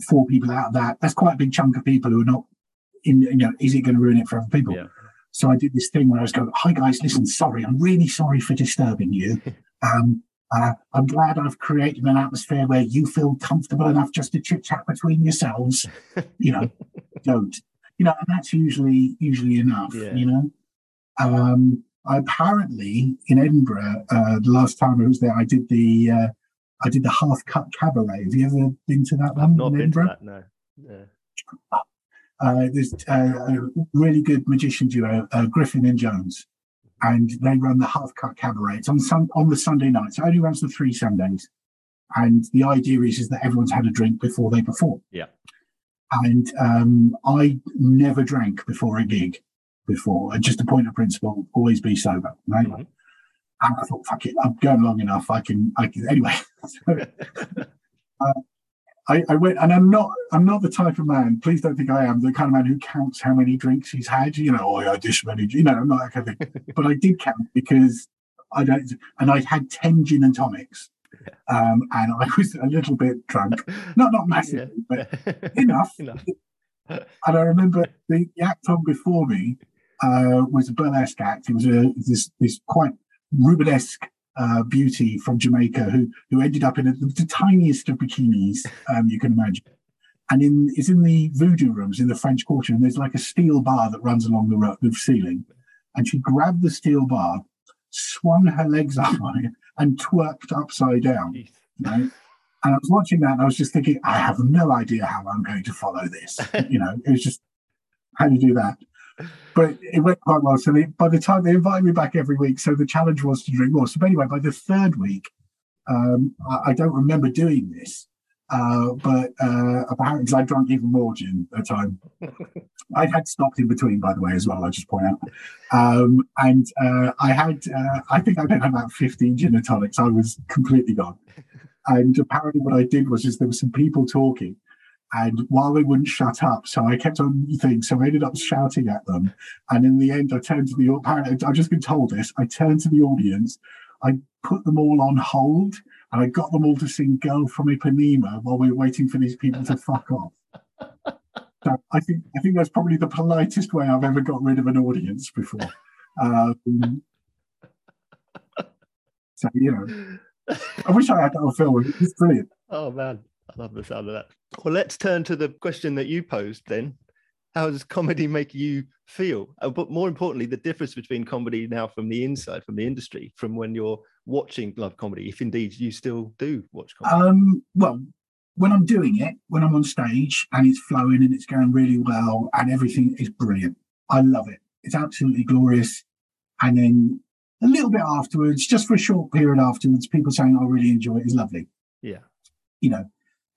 Speaker 2: four people out of that, that's quite a big chunk of people who are not in, you know, is it going to ruin it for other people?
Speaker 1: Yeah.
Speaker 2: So I did this thing where I was going, hi guys, listen, sorry, I'm really sorry for disturbing you. (laughs) Um, uh, I'm glad I've created an atmosphere where you feel comfortable enough just to chit chat between yourselves. (laughs) You know, don't. You know, and that's usually usually enough.
Speaker 1: Yeah.
Speaker 2: You know, um, I apparently in Edinburgh uh, the last time I was there, I did the uh, I did the half cut cabaret. Have you ever been to that one
Speaker 1: not
Speaker 2: in
Speaker 1: been to
Speaker 2: Edinburgh?
Speaker 1: that. No. Yeah.
Speaker 2: Uh, there's uh, a really good magician duo, uh, Griffin and Jones, and they run the half cut cabaret. It's on sun- on the Sunday nights. It only runs for three Sundays, and the idea is is that everyone's had a drink before they perform.
Speaker 1: Yeah.
Speaker 2: And um, I never drank before a gig before. And just a point of principle: always be sober. Right.
Speaker 1: Mhm.
Speaker 2: And I thought, fuck it, I'm going long enough. I can, I can anyway. (laughs) So, (laughs) uh, I, I went, and I'm not, I'm not the type of man. Please don't think I am the kind of man who counts how many drinks he's had. You know, oh, I this many. You know, I'm not that kind of thing. (laughs) but I did count because I don't, and I had ten gin and tonics, um, and I was a little bit drunk. Not, not massively, but enough.
Speaker 1: Enough.
Speaker 2: And I remember the, the act on before me uh, was a burlesque act. It was a this this quite Rubenesque uh, beauty from Jamaica who who ended up in a, the tiniest of bikinis um, you can imagine. And in it's in the voodoo rooms in the French Quarter, and there's like a steel bar that runs along the, ro- the ceiling. And she grabbed the steel bar, swung her legs (laughs) up on it, and twerked upside down right? And I was watching that and I was just thinking, I have no idea how I'm going to follow this. (laughs) you know, it was just how do you do that? But it went quite well. So they, by the time they invited me back every week, so the challenge was to drink more. So anyway, by the third week, um, I, I don't remember doing this, uh, but uh, apparently I drank even more gin at the time. (laughs) I had stopped in between, by the way, as well. I just point out, um, and uh, I had, uh, I think I had about fifteen gin and tonics. I was completely gone. And apparently, what I did was, is there were some people talking, and while they wouldn't shut up, so I kept on things. So I ended up shouting at them, and in the end, I turned to the. Apparently, I've just been told this. I turned to the audience. I put them all on hold, and I got them all to sing "Girl from Ipanema" while we were waiting for these people to fuck off. So I think I think that's probably the politest way I've ever got rid of an audience before. Um, so you know, I wish I had that on film. It's brilliant.
Speaker 1: Oh man, I love the sound of that. Well, let's turn to the question that you posed then. how does comedy make you feel? Uh, but more importantly, the difference between comedy now from the inside, from the industry, from when you're watching live comedy, if indeed you still do watch comedy.
Speaker 2: Um, well, when I'm doing it, when I'm on stage and it's flowing and it's going really well and everything is brilliant, I love it. It's absolutely glorious. And then a little bit afterwards, just for a short period afterwards, people saying, I really enjoy it is lovely.
Speaker 1: Yeah.
Speaker 2: You know,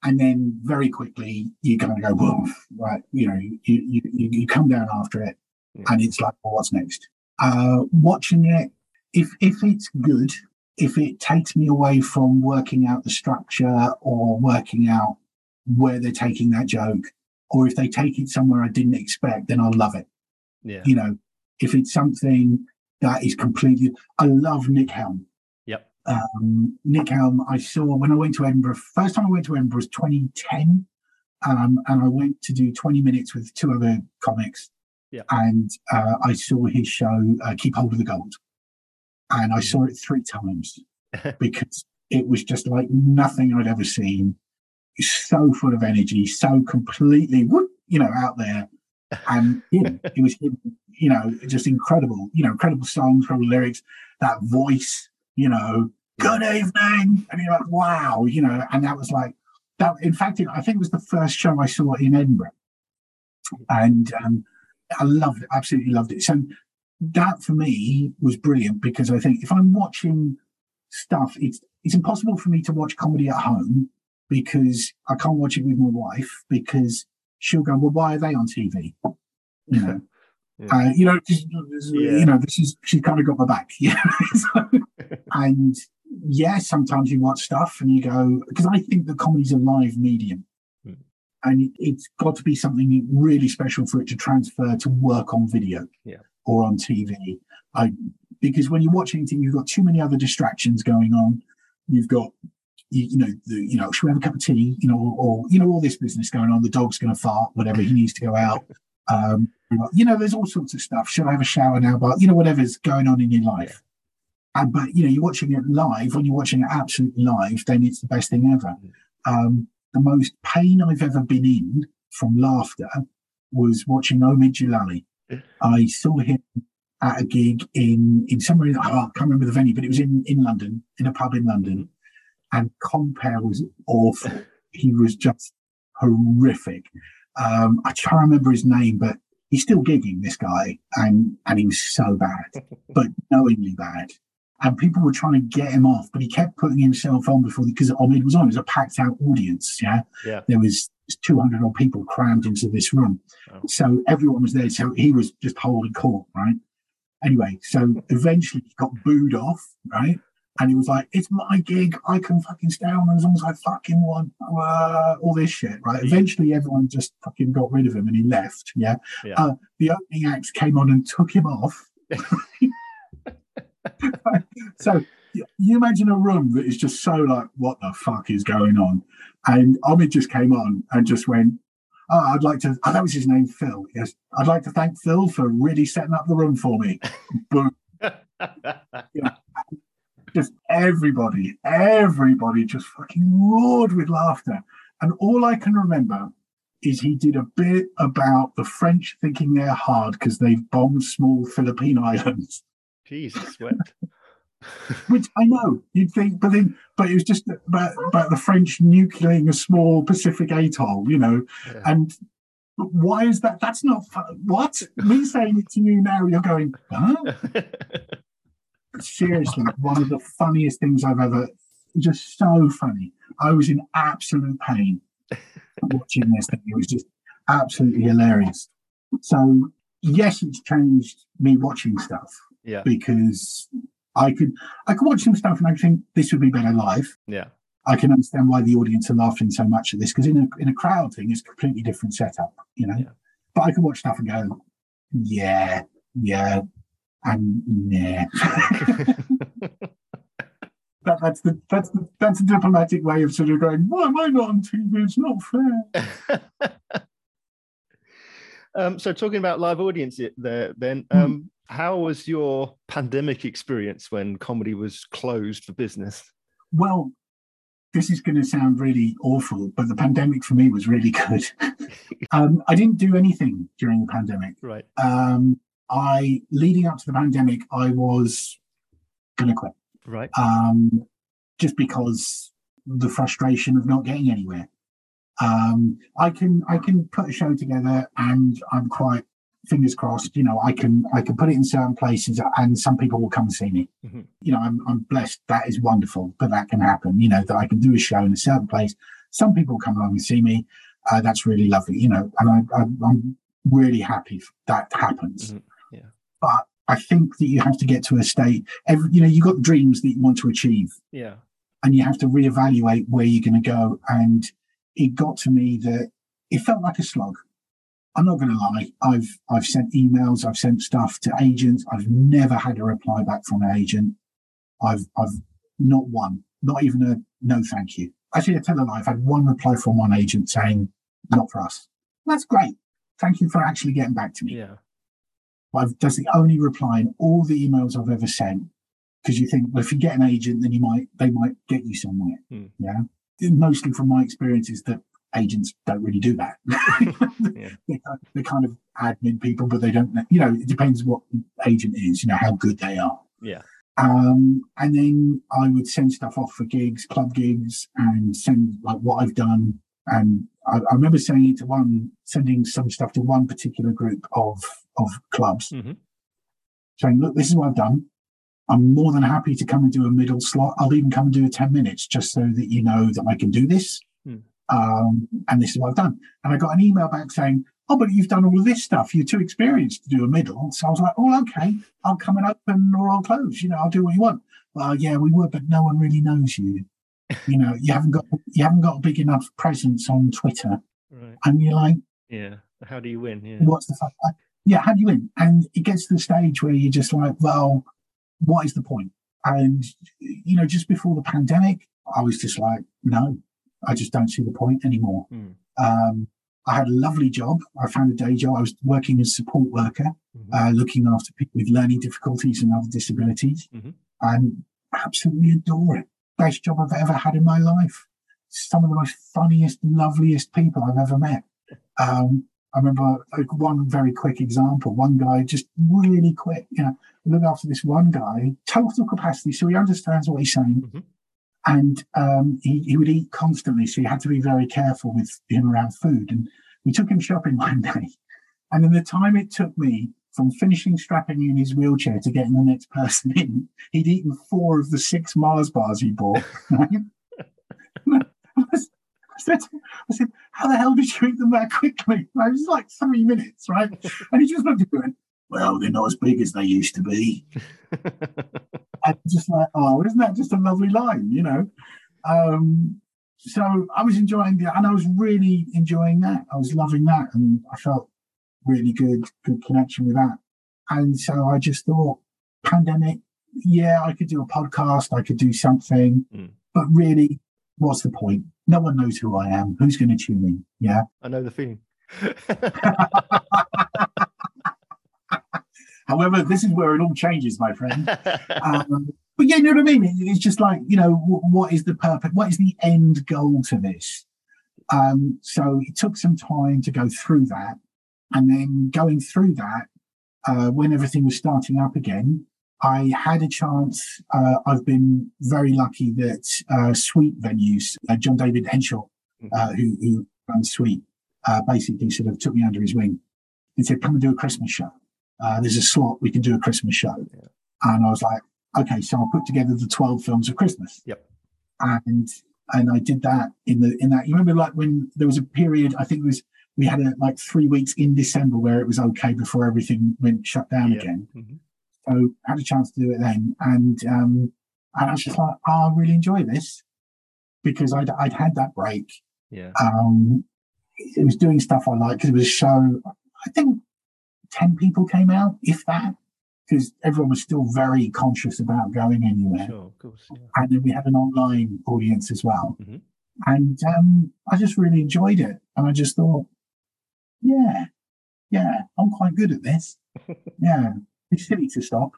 Speaker 2: and then very quickly you kind of go, whoa, right? You know, you, you, you come down after it
Speaker 1: Yeah.
Speaker 2: and it's like, well, what's next? Uh, watching it, if, if it's good, if it takes me away from working out the structure or working out where they're taking that joke, or if they take it somewhere I didn't expect, then I'll love it.
Speaker 1: Yeah.
Speaker 2: You know, if it's something that is completely, I love Nick Helm. Um, Nick Helm, I saw when I went to Edinburgh. First time I went to Edinburgh was 2010, um, and I went to do 20 minutes with two other comics.
Speaker 1: Yeah.
Speaker 2: And uh, I saw his show, uh, Keep Hold of the Gold, and I saw it three times (laughs) because it was just like nothing I'd ever seen. So full of energy, so completely, whoop, you know, out there. And him, (laughs) it was him, you know, just incredible, you know, incredible songs, incredible lyrics, that voice, you know, good evening. And you're like, wow, you know, and that was like, that, in fact, it, I think it was the first show I saw in Edinburgh. And um, I loved it, absolutely loved it. So that for me was brilliant because I think if I'm watching stuff, it's it's impossible for me to watch comedy at home because I can't watch it with my wife because she'll go, well, why are they on TV? You know, (laughs)
Speaker 1: Yeah.
Speaker 2: uh, you know,
Speaker 1: Yeah.
Speaker 2: you know, this is she's kind of got my back. (laughs) Yeah, So- and yeah, sometimes you watch stuff and you go because I think that comedy's a live medium.
Speaker 1: Hmm.
Speaker 2: And it- it's got to be something really special for it to transfer to work on video
Speaker 1: Yeah.
Speaker 2: or on TV. I because when you watch anything, you've got too many other distractions going on. You've got you, you know the you know should we have a cup of tea? You know, or, or you know all this business going on. The dog's going to fart, whatever. He needs to go out. (laughs) Um, you know, there's all sorts of stuff. Should I have a shower now? But you know, whatever's going on in your life. But you know, you're watching it live. When you're watching it absolutely live, then it's the best thing ever. Um, the most pain I've ever been in from laughter was watching Omid Djalili. I saw him at a gig in in somewhere. In, oh, I can't remember the venue, but it was in in London, in a pub in London. And compare was awful. he was just horrific. Um, I try to remember his name, but he's still gigging this guy, and and he was so bad, (laughs) but knowingly bad. And people were trying to get him off, but he kept putting himself on before because Omid was on. It was a packed out audience. Yeah,
Speaker 1: Yeah.
Speaker 2: there was 200 odd people crammed into this room,
Speaker 1: Wow.
Speaker 2: so everyone was there. So he was just holding court, right? Anyway, so eventually he got booed off, right? And he was like, "It's my gig. I can fucking stay on as long as I fucking want." Uh, all this shit, right? Eventually, everyone just fucking got rid of him, and he left. Yeah.
Speaker 1: Yeah.
Speaker 2: Uh, the opening act came on and took him off. (laughs) (laughs) (laughs) so you imagine a room that is just so like, "What the fuck is going on?" And Omid just came on and just went, "Oh, I'd like to." Oh, that was his name, Phil. Yes, I'd like to thank Phil for really setting up the room for me. (laughs) Boom. just everybody, everybody just fucking roared with laughter. And all I can remember is he did a bit about the French thinking they're hard because they've bombed small Philippine islands,
Speaker 1: Jesus wept.
Speaker 2: Which I know you'd think, but then, but it was just about, about the French nuclearing a small Pacific atoll, you know,
Speaker 1: Yeah.
Speaker 2: and why is that? That's not what me saying it to you now. You're going, huh? (laughs) seriously one of the funniest things I've ever. Just so funny. I was in absolute pain watching this thing. It was just absolutely hilarious. So yes, it's changed me watching stuff
Speaker 1: yeah.
Speaker 2: because I could I could watch some stuff and I think this would be better live.
Speaker 1: Yeah.
Speaker 2: I can understand why the audience are laughing so much at this because in a in a crowd thing, it's a completely different setup, you know.
Speaker 1: Yeah.
Speaker 2: But I can watch stuff and go, yeah, yeah, and yeah. (laughs) that, that's the that's the that's a diplomatic way of sort of going. Why am I not on TV? It's not fair. (laughs)
Speaker 1: um, so talking about live audience there, then,
Speaker 2: Hmm.
Speaker 1: um, how was your pandemic experience when comedy was closed for business?
Speaker 2: Well, this is going to sound really awful, but the pandemic for me was really good. (laughs) um, I didn't do anything during the pandemic.
Speaker 1: Right.
Speaker 2: Um, I leading up to the pandemic, I was going to quit.
Speaker 1: Right.
Speaker 2: Um, just because the frustration of not getting anywhere. Um, I can I can put a show together, and I'm quite fingers crossed. You know, I can I can put it in certain places, and some people will come and see me.
Speaker 1: Mhm.
Speaker 2: You know, I'm I'm blessed. That is wonderful, but that can happen. You know, that I can do a show in a certain place. Some people come along and see me. Uh, that's really lovely. You know, and I, I, I'm really happy that happens.
Speaker 1: Mhm. Yeah.
Speaker 2: But I think that you have to get to a state. Every, you know, you've got dreams that you want to achieve
Speaker 1: Yeah.
Speaker 2: and you have to reevaluate where you're going to go. And it got to me that it felt like a slog. I'm not going to lie. I've I've sent emails, I've sent stuff to agents. I've never had a reply back from an agent. I've I've not one, not even a no, thank you. Actually, I tell a lie. I've had one reply from one agent saying not for us. That's great. Thank you for actually getting back to me.
Speaker 1: Yeah.
Speaker 2: I've, that's the only reply in all the emails I've ever sent. Because you think, well, if you get an agent, then you might they might get you somewhere.
Speaker 1: Hmm.
Speaker 2: Yeah. Mostly from my experience is that agents don't really do that. (laughs)
Speaker 1: Yeah.
Speaker 2: they're, kind- they're kind of admin people, but they don't. You know, it depends what agent is. You know how good they are.
Speaker 1: Yeah.
Speaker 2: Um, and then I would send stuff off for gigs, club gigs, and send like what I've done. And I, I remember sending it to one, sending some stuff to one particular group of of clubs,
Speaker 1: Mhm.
Speaker 2: saying, "Look, this is what I've done. I'm more than happy to come and do a middle slot. I'll even come and do a ten minutes, just so that you know that I can do this.
Speaker 1: Hmm.
Speaker 2: Um, and this is what I've done." And I got an email back saying, "Oh, but you've done all of this stuff. You're too experienced to do a middle." So I was like, "Oh, okay. I'll come and open or I'll close. You know, I'll do what you want." Well, yeah, we would, but no one really knows you. (laughs) You know, you haven't got you haven't got a big enough presence on Twitter,
Speaker 1: Right.
Speaker 2: and you're like,
Speaker 1: Yeah. How do you win? Yeah.
Speaker 2: what's the fuck? Yeah, how do you win? And it gets to the stage where you're just like, well, what is the point? And you know, just before the pandemic, I was just like, no, I just don't see the point anymore.
Speaker 1: Mm.
Speaker 2: Um, I had a lovely job. I found a day job. I was working as a support worker,
Speaker 1: Mhm.
Speaker 2: uh, looking after people with learning difficulties and other disabilities,
Speaker 1: Mhm.
Speaker 2: and absolutely adore it. Best job I've ever had in my life. Some of the most funniest, loveliest people I've ever met. Um, I remember like, one very quick example. One guy just really quick, you know, look after this one guy, total capacity, so he understands what he's saying.
Speaker 1: Mhm.
Speaker 2: And um, he, he would eat constantly, so you had to be very careful with him around food. And we took him shopping (laughs) one day. And in the time it took me from finishing strapping in his wheelchair to getting the next person in, he'd eaten four of the six Mars bars he bought. (laughs) (laughs) I said, I said, how the hell did you eat them that quickly? And it was like three minutes, right? (laughs) And he just looked at me and went, well, they're not as big as they used to be. (laughs) And just like, oh, isn't that just a lovely line, you know? Um, so I was enjoying that, and I was really enjoying that. I was loving that, and I felt really good, good connection with that. And so I just thought, pandemic, yeah, I could do a podcast, I could do something,
Speaker 1: Mm.
Speaker 2: but really, what's the point? No one knows who I am. Who's going to tune in? Yeah.
Speaker 1: I know the feeling. (laughs)
Speaker 2: However, this is where it all changes, my friend. (laughs) um, but yeah, you know what I mean? It's just like, you know, what is the purpose? What is the end goal to this? Um, so it took some time to go through that. And then going through that, uh, when everything was starting up again, I had a chance. Uh, I've been very lucky that uh, Sweet Venues, uh, John David Henshaw, uh, who, who runs Sweet, uh, basically sort of took me under his wing and said, come and do a Christmas show. Uh, there's a slot, we can do a Christmas show.
Speaker 1: Yeah.
Speaker 2: And I was like, okay, so I'll put together the 12 films of Christmas.
Speaker 1: Yep.
Speaker 2: And and I did that in the in that you remember like when there was a period, I think it was we had a, like three weeks in December where it was okay before everything went shut down
Speaker 1: Yeah.
Speaker 2: again.
Speaker 1: Mhm.
Speaker 2: So I had a chance to do it then. And um and I was just like, oh, I really enjoy this because I'd I'd had that break
Speaker 1: Yeah.
Speaker 2: um, it was doing stuff I liked because it was a show. I think ten people came out, if that, because everyone was still very conscious about going anywhere.
Speaker 1: Sure. Of course. Yeah.
Speaker 2: And then we had an online audience as well,
Speaker 1: Mhm.
Speaker 2: and um, I just really enjoyed it. And I just thought, yeah, yeah, I'm quite good at this. (laughs) yeah, it's silly to stop.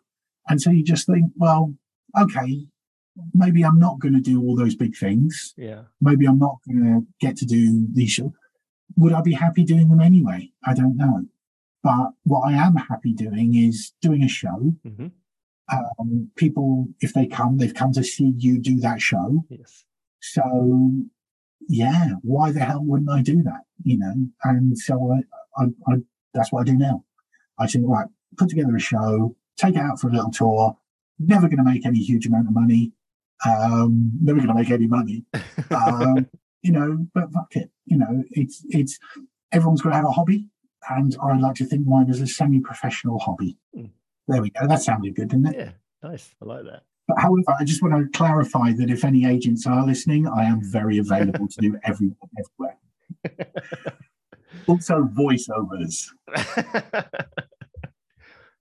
Speaker 2: And so you just think, well, okay, maybe I'm not going to do all those big things.
Speaker 1: Yeah.
Speaker 2: Maybe I'm not going to get to do these shows. Would I be happy doing them anyway? I don't know. But what I am happy doing is doing a show.
Speaker 1: hmm
Speaker 2: Um, people, if they come, they've come to see you do that show.
Speaker 1: Yes.
Speaker 2: So, yeah, why the hell wouldn't I do that? You know, and so I, I, I that's what I do now. I think, right, put together a show, take it out for a little tour. Never going to make any huge amount of money. Um, never going to make any money. (laughs) Um, you know, but fuck it. You know, it's it's everyone's got to have a hobby, and I like to think mine is a semi-professional hobby.
Speaker 1: Mm.
Speaker 2: There we go. That sounded good, didn't it?
Speaker 1: yeah. Nice. I like that.
Speaker 2: But however, I just want to clarify that if any agents are listening, I am very available to do everyone everywhere. (laughs) Also, voiceovers. (laughs)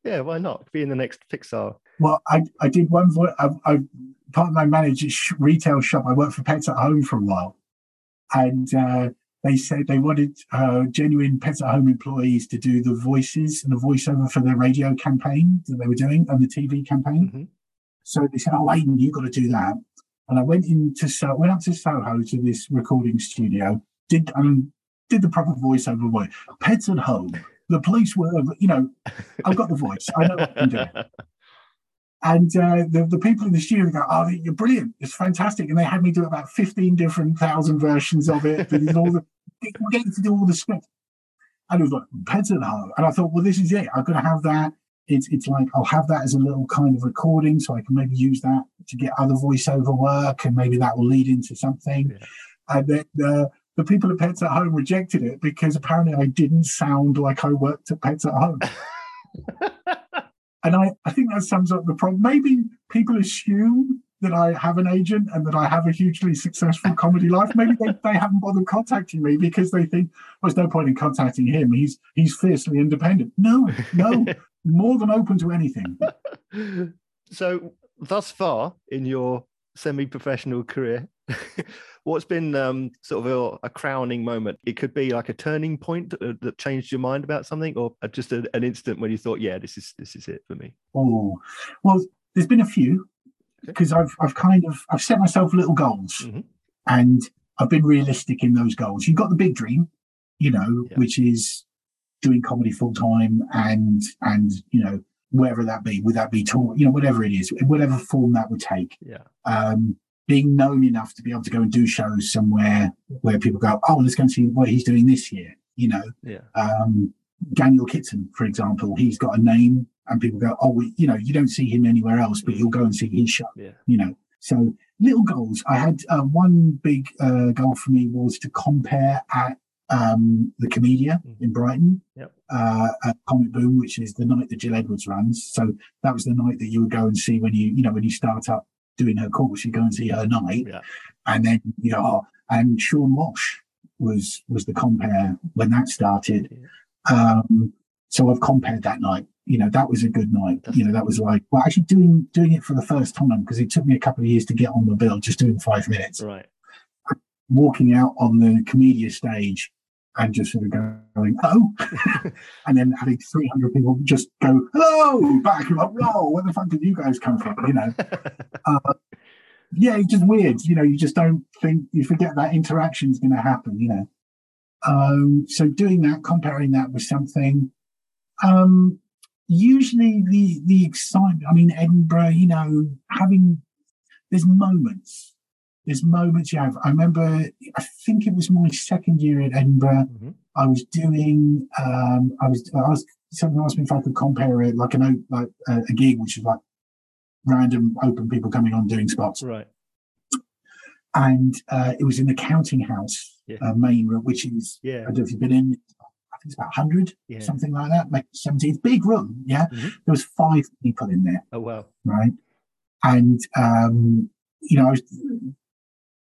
Speaker 1: yeah. Why not? Be in the next Pixar.
Speaker 2: Well, I, I did one voice. I, I part of my manager's retail shop. I worked for Pets at Home for a while, and uh, they said they wanted uh, genuine Pets at Home employees to do the voices and the voiceover for their radio campaign that they were doing and the TV campaign.
Speaker 1: Mhm.
Speaker 2: So they said, "Oh, Aidan, you've got to do that." And I went into so went up to Soho to this recording studio. Did um did the proper voiceover voice. Pets at home. The police were, you know, I've got the voice. I know what I'm doing. (laughs) And uh, the, the people in the studio go, "Oh, you're brilliant! It's fantastic!" And they had me do about fifteen different thousand versions of it. But all the (laughs) we're getting to do all the script, and it was like home. And I thought, well, this is it. I'm going to have that. It's it's like I'll have that as a little kind of recording, so I can maybe use that to get other voiceover work, and maybe that will lead into something.
Speaker 1: Yeah.
Speaker 2: And then uh, the people at Pets at Home rejected it because apparently I didn't sound like I worked at Pets at Home. And I, I think that sums up the problem. Maybe people assume that I have an agent and that I have a hugely successful comedy life. Maybe they, they haven't bothered contacting me because they think well, there's no point in contacting him. He's he's fiercely independent. No, no, (laughs) more than open to anything.
Speaker 1: so thus far in your semi-professional career (laughs) what's been um, sort of a, a crowning moment it could be like a turning point that, changed your mind about something or just a, an instant when you thought yeah this is this is it for me
Speaker 2: Oh, well, there's been a few because I've I've kind of I've set myself little goals
Speaker 1: Mhm.
Speaker 2: and I've been realistic in those goals. You've got the big dream, you know,
Speaker 1: Yeah.
Speaker 2: which is doing comedy full time and and you know wherever that be, would that be tour, you know, whatever it is, whatever form that would take.
Speaker 1: yeah
Speaker 2: Um, being known enough to be able to go and do shows somewhere where people go, oh, let's go and see what he's doing this year, you know
Speaker 1: yeah
Speaker 2: um, Daniel Kitson, for example, he's got a name, and people go, "Oh, well, you know, you don't see him anywhere else, but you'll go and see his show."
Speaker 1: yeah
Speaker 2: You know, so little goals. I had uh, one big uh, goal for me was to compare at um, the Komedia
Speaker 1: Mhm.
Speaker 2: in Brighton,
Speaker 1: Yep.
Speaker 2: uh, at Comic Boom, which is the night that Jill Edwards runs. So that was the night that you would go and see when you, you know, when you start up doing her course, you go and see her night,
Speaker 1: Yeah.
Speaker 2: and then you know, and Seann Walsh was was the compare when that started. Um, so I've compared that night. You know, that was a good night.
Speaker 1: That's-
Speaker 2: you know, that was like well, actually doing doing it for the first time because it took me a couple of years to get on the bill, just doing five minutes,
Speaker 1: right
Speaker 2: walking out on the Komedia stage and just sort of going, oh, (laughs) and then having 300 people just go, hello, back. You're like, whoa, where the fuck did you guys come from? You know, (laughs) yeah, it's just weird. You know, you just don't think you forget that interaction is going to happen. You know, um, so doing that, comparing that with something. Um, usually the the excitement. I mean, Edinburgh. You know, having there's moments. There's moments you have. I remember. I think it was my second year at Edinburgh.
Speaker 1: Mhm.
Speaker 2: I was doing. Um, I was. I was. Someone asked me if I could compare it like an like a, a gig, which is like random open people coming on doing spots
Speaker 1: right
Speaker 2: and uh, it was in the counting house
Speaker 1: Yeah.
Speaker 2: uh, main room, which is
Speaker 1: yeah
Speaker 2: I don't know if you've been in. I think it's about hundred,
Speaker 1: yeah
Speaker 2: something like that, maybe seventy. It's a big room, yeah.
Speaker 1: Mhm.
Speaker 2: There was five people in there,
Speaker 1: oh wow
Speaker 2: right? And um, you know, I was,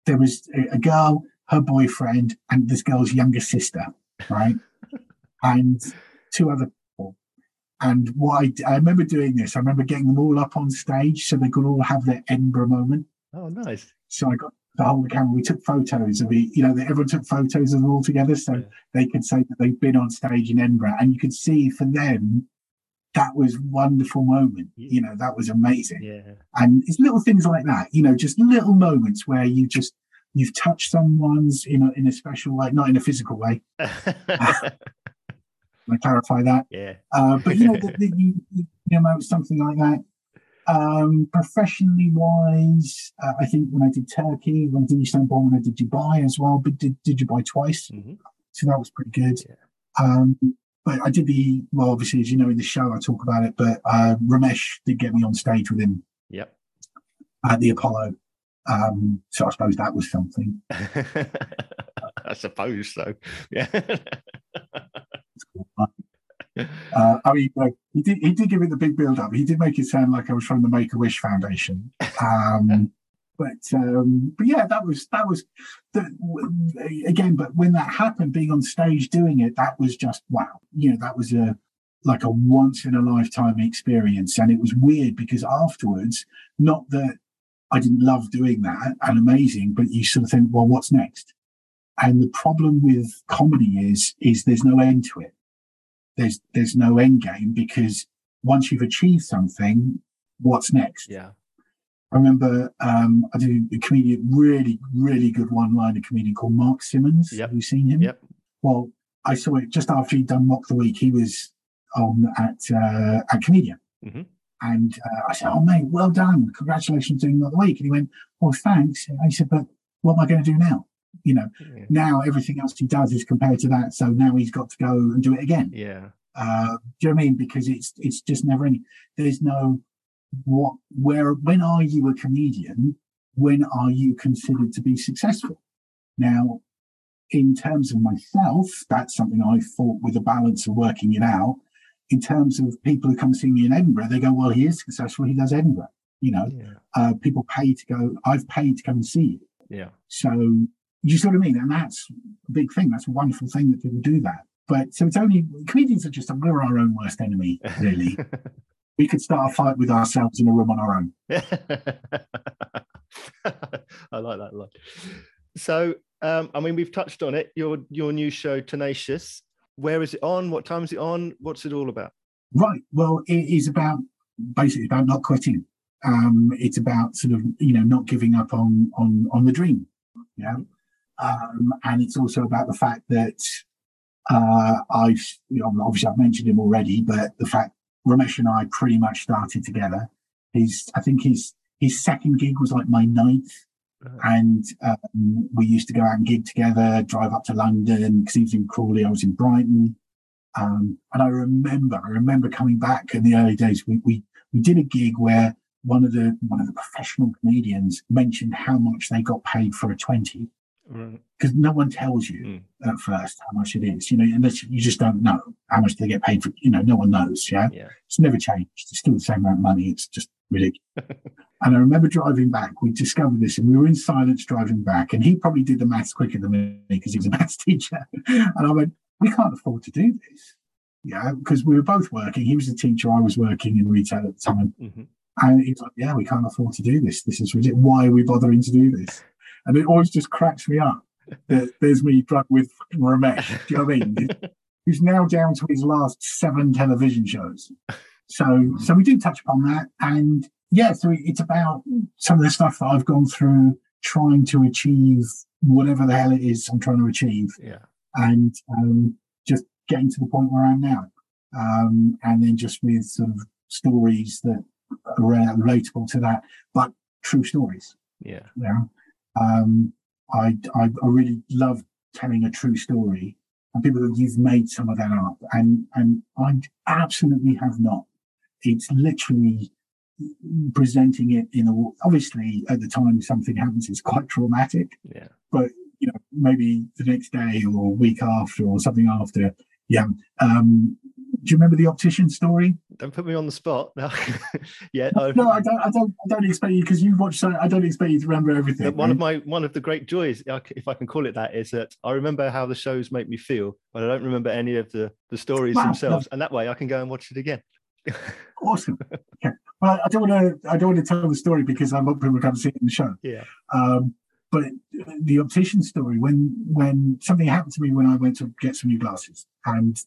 Speaker 2: there was a, girl, her boyfriend, and this girl's younger sister, right? (laughs) and two other people. And what I, I remember doing this, I remember getting them all up on stage so they could all have their Edinburgh moment.
Speaker 1: oh nice
Speaker 2: So I got to hold the camera. We took photos of it. You know, everyone took photos of them all together, so
Speaker 1: Yeah.
Speaker 2: they could say that they've been on stage in Edinburgh, and you could see for them that was wonderful moment. You know, that was amazing.
Speaker 1: Yeah.
Speaker 2: And it's little things like that, you know, just little moments where you just you've touched someone's in a in a special way, not in a physical way. (laughs) I clarify that.
Speaker 1: yeah.
Speaker 2: Uh, but you know, the, the, (laughs) you, you know, something like that. Um, professionally wise, uh, I think when I did Turkey, when I did Istanbul, when I did Dubai as well, but did, did Dubai twice,
Speaker 1: hmm
Speaker 2: so that was pretty good.
Speaker 1: Yeah.
Speaker 2: Um, but I did the well, obviously, as you know, in the show I talk about it. But uh, Romesh did get me on stage with him
Speaker 1: Yep.
Speaker 2: at the Apollo, um, so I suppose that was something. (laughs)
Speaker 1: I suppose so. Yeah. (laughs)
Speaker 2: Uh, I mean, like, he did he did give it the big build up. He did make it sound like I was from the Make a Wish Foundation. (laughs) Um, but um, but yeah, that was that was the, again. But when that happened, being on stage doing it, that was just wow. You know, that was a like a once in a lifetime experience, and it was weird because afterwards, not that I didn't love doing that and amazing, but you sort of think, well, what's next? And the problem with comedy is is there's no end to it. There's there's no end game because once you've achieved something, what's next?
Speaker 1: yeah.
Speaker 2: I remember um, I did a comedian, really, really good one-liner comedian called Mark Simmons.
Speaker 1: Yep.
Speaker 2: Have you seen him?
Speaker 1: Yep.
Speaker 2: Well, I saw it just after he'd done Mock the Week. He was on at uh, at Komedia.
Speaker 1: Mhm.
Speaker 2: And uh, I said, Oh, mate, well done. Congratulations on doing Mock the Week. And he went, Well, thanks. I said, But what am I going to do now? You know,
Speaker 1: Yeah.
Speaker 2: now everything else he does is compared to that. So now he's got to go and do it again.
Speaker 1: Yeah.
Speaker 2: Uh, do you know what I mean? Because it's it's just never any. There's no what where when are you a comedian? When are you considered to be successful? Now, in terms of myself, that's something I fought with a balance of working it out. In terms of people who come see me in Edinburgh, they go, "Well, he is successful. He does Edinburgh." You know,
Speaker 1: Yeah.
Speaker 2: uh, people pay to go. I've paid to come and see you.
Speaker 1: Yeah.
Speaker 2: So you see what I mean? And that's a big thing. That's a wonderful thing that people do that. But so it's only comedians are just we're our own worst enemy, really. (laughs) we could start a fight with ourselves in a room on our own. (laughs)
Speaker 1: I like that a lot. So, um, I mean, we've touched on it. Your your new show, Tenacious. Where is it on? What time is it on? What's it all about?
Speaker 2: Right. Well, it is about basically about not quitting. Um, it's about sort of you know not giving up on on on the dream. Yeah. Um, and it's also about the fact that uh, I've you know, obviously I've mentioned him already, but the fact Romesh and I pretty much started together. His I think his his second gig was like my ninth, and um, we used to go out and gig together, drive up to London because he was in Crawley, I was in Brighton. Um, and I remember, I remember coming back in the early days. We, we we did a gig where one of the one of the professional comedians mentioned how much they got paid for a twenty. Because no one tells you
Speaker 1: Mm.
Speaker 2: at first how much it is. You know, unless you just don't know how much they get paid for. You know, no one knows. Yeah,
Speaker 1: Yeah.
Speaker 2: it's never changed. It's still the same amount of money. It's just ridiculous. (laughs) and I remember driving back. We discovered this, and we were in silence driving back. And he probably did the maths quicker than me because he was a maths (laughs) teacher. and I went, "We can't afford to do this." Yeah, because we were both working. He was a teacher. I was working in retail at the time.
Speaker 1: hmm
Speaker 2: And he's like, "Yeah, we can't afford to do this. This is ridiculous. Why are we bothering to do this?" And it always just cracks me up that there's me drunk with Romesh. Do you know what I mean? Who's now down to his last seven television shows. So, so we do touch upon that, and yeah, so it's about some of the stuff that I've gone through, trying to achieve whatever the hell it is I'm trying to achieve,
Speaker 1: Yeah.
Speaker 2: and um, just getting to the point where I am now. Um, and then just with sort of stories that are relatable to that, but true stories.
Speaker 1: Yeah.
Speaker 2: Know, um, I, I I really love telling a true story, and people that you've made some of that up, and and I absolutely have not. It's literally presenting it in a obviously at the time something happens it's quite traumatic
Speaker 1: Yeah.
Speaker 2: But, you know maybe the next day or week after or something after yeah um do you remember the optician story
Speaker 1: Don't put me on the spot. (laughs) No. yeah. oh,
Speaker 2: no i don't i don't i don't expect you because you've watched so i don't expect you to remember everything
Speaker 1: one of my one of the great joys, if I can call it that, is that I remember how the shows make me feel, but I don't remember any of the the stories
Speaker 2: Wow.
Speaker 1: themselves, and that way I can go and watch it again. (laughs)
Speaker 2: awesome okay well i don't want to i don't want to tell the story because I'm hoping we're going to see it in the show
Speaker 1: Yeah.
Speaker 2: um but the optician story when when something happened to me when i went to get some new glasses and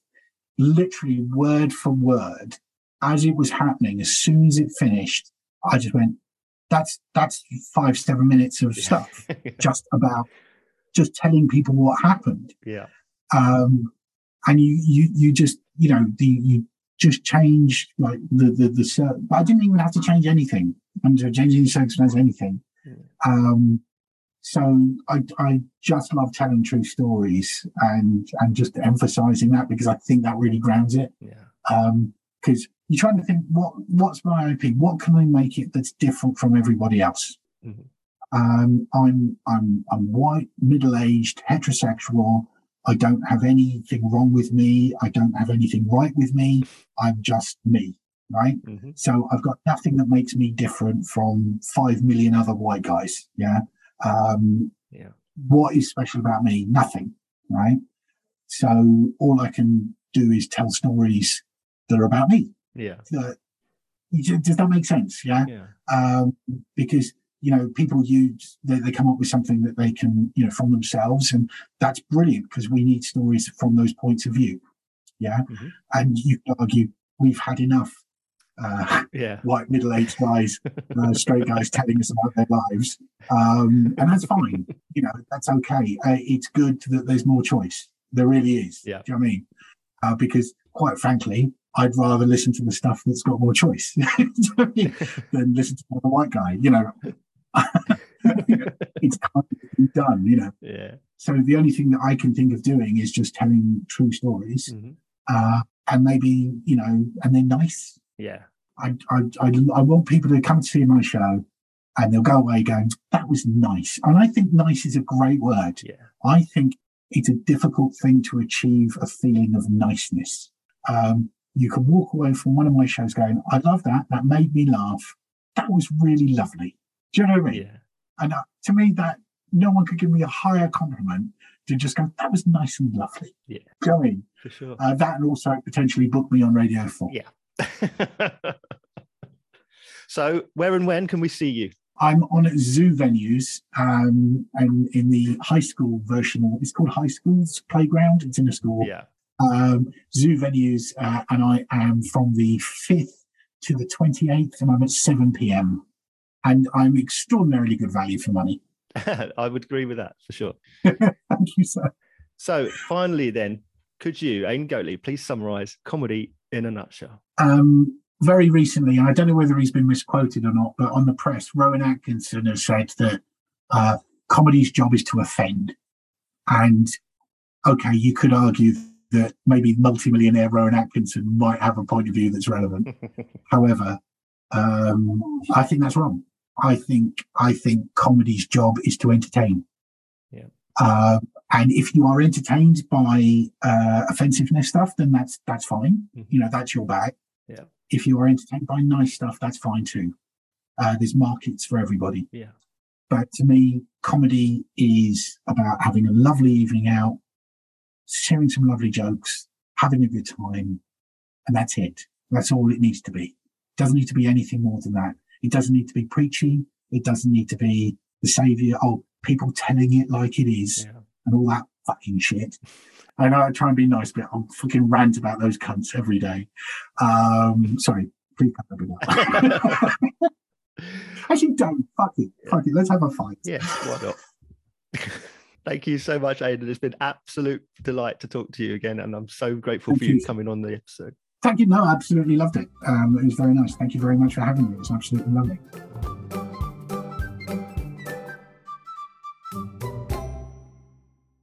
Speaker 2: literally word for word as it was happening, as soon as it finished, I just went, that's that's five, seven minutes of stuff (laughs) just about just telling people what happened.
Speaker 1: yeah.
Speaker 2: Um and you you you just you know the you just change like the the the but I didn't even have to change anything. under changing the circumstances anything.
Speaker 1: Mm.
Speaker 2: Um so I, I just love telling true stories and and just emphasizing that because I think that really grounds it.
Speaker 1: Yeah.
Speaker 2: Um, because you're trying to think what what's my IP? What can I make it that's different from everybody else?
Speaker 1: Mhm.
Speaker 2: Um, I'm I'm I'm white, middle aged, heterosexual. I don't have anything wrong with me. I don't have anything right with me. I'm just me, right?
Speaker 1: Mhm.
Speaker 2: So I've got nothing that makes me different from five million other white guys. Yeah. Um,
Speaker 1: Yeah.
Speaker 2: what is special about me? Nothing, right? So all I can do is tell stories that are about me.
Speaker 1: Yeah.
Speaker 2: That- does that make sense? Yeah.
Speaker 1: Yeah.
Speaker 2: Um, because you know people use they, they come up with something that they can you know from themselves, and that's brilliant because we need stories from those points of view. Yeah.
Speaker 1: Mhm.
Speaker 2: And you could argue we've had enough. Uh, (laughs)
Speaker 1: Yeah.
Speaker 2: white middle-aged guys, (laughs) uh, straight guys telling us about their lives, um, and that's fine. (laughs) You know, that's okay. Uh, it's good that there's more choice. There really is.
Speaker 1: Yeah.
Speaker 2: Do you know what I mean? Uh, because quite frankly, I'd rather listen to the stuff that's got more choice Do you know what I mean? than listen to the white guy. You know, it's kind of done. You know,
Speaker 1: Yeah.
Speaker 2: so the only thing that I can think of doing is just telling true stories,
Speaker 1: Mhm.
Speaker 2: uh, and maybe you know, and they're nice.
Speaker 1: Yeah.
Speaker 2: I, I, I, I want people to come to see my show and they'll go away going, that was nice. And I think nice is a great word.
Speaker 1: Yeah.
Speaker 2: I think it's a difficult thing to achieve a feeling of niceness. Um, you can walk away from one of my shows going, I love that. That made me laugh. That was really lovely. Do you know what I mean?
Speaker 1: Yeah.
Speaker 2: And uh, to me, that no one could give me a higher compliment to just go, that was nice and lovely.
Speaker 1: Yeah.
Speaker 2: Do you know what I mean?
Speaker 1: For sure.
Speaker 2: Uh, that and also potentially book me on Radio 4.
Speaker 1: Yeah. (laughs) so, where and when can we see you?
Speaker 2: I'm on at zoo venues um, and in the high school version it's called High School's Playground. It's in a school.
Speaker 1: Yeah.
Speaker 2: Um, zoo venues, uh, and I am from the 5th to the 28th, and I'm at 7 p.m. And I'm extraordinarily good value for money. (laughs) (laughs)
Speaker 1: I would agree with that for sure.
Speaker 2: Thank you, sir.
Speaker 1: So, finally, then, could you, Aidan Goatley, please summarize comedy in a nutshell?
Speaker 2: Um, very recently, and I don't know whether he's been misquoted or not, but on the press, Rowan Atkinson has said that uh, comedy's job is to offend. And okay, you could argue that maybe multimillionaire Rowan Atkinson might have a point of view that's relevant. (laughs) However, um, I think that's wrong. I think I think comedy's job is to entertain.
Speaker 1: Yeah.
Speaker 2: Uh, and if you are entertained by uh, offensiveness stuff, then that's that's fine.
Speaker 1: Mhm.
Speaker 2: You know, that's your bag.
Speaker 1: Yeah.
Speaker 2: If you are entertained by nice stuff, that's fine too. Uh, there's markets for everybody.
Speaker 1: Yeah.
Speaker 2: But to me, comedy is about having a lovely evening out, sharing some lovely jokes, having a good time, and that's it. That's all it needs to be. It doesn't need to be anything more than that. It doesn't need to be preachy. It doesn't need to be the savior. Oh, people telling it like it is
Speaker 1: Yeah.
Speaker 2: And all that fucking shit. I know I try and be nice, but I'll fucking rant about those cunts every day. Um, sorry, please cut that bit. Actually, don't. Fuck it. Fuck it. Let's have a fight.
Speaker 1: Yeah, why not? (laughs) Thank you so much, Aidan. It's been absolute delight to talk to you again, and I'm so grateful
Speaker 2: Thank
Speaker 1: for you
Speaker 2: you.
Speaker 1: coming on the episode.
Speaker 2: Thank you. No, I absolutely loved it. Um, it was very nice. Thank you very much for having me. It was absolutely lovely.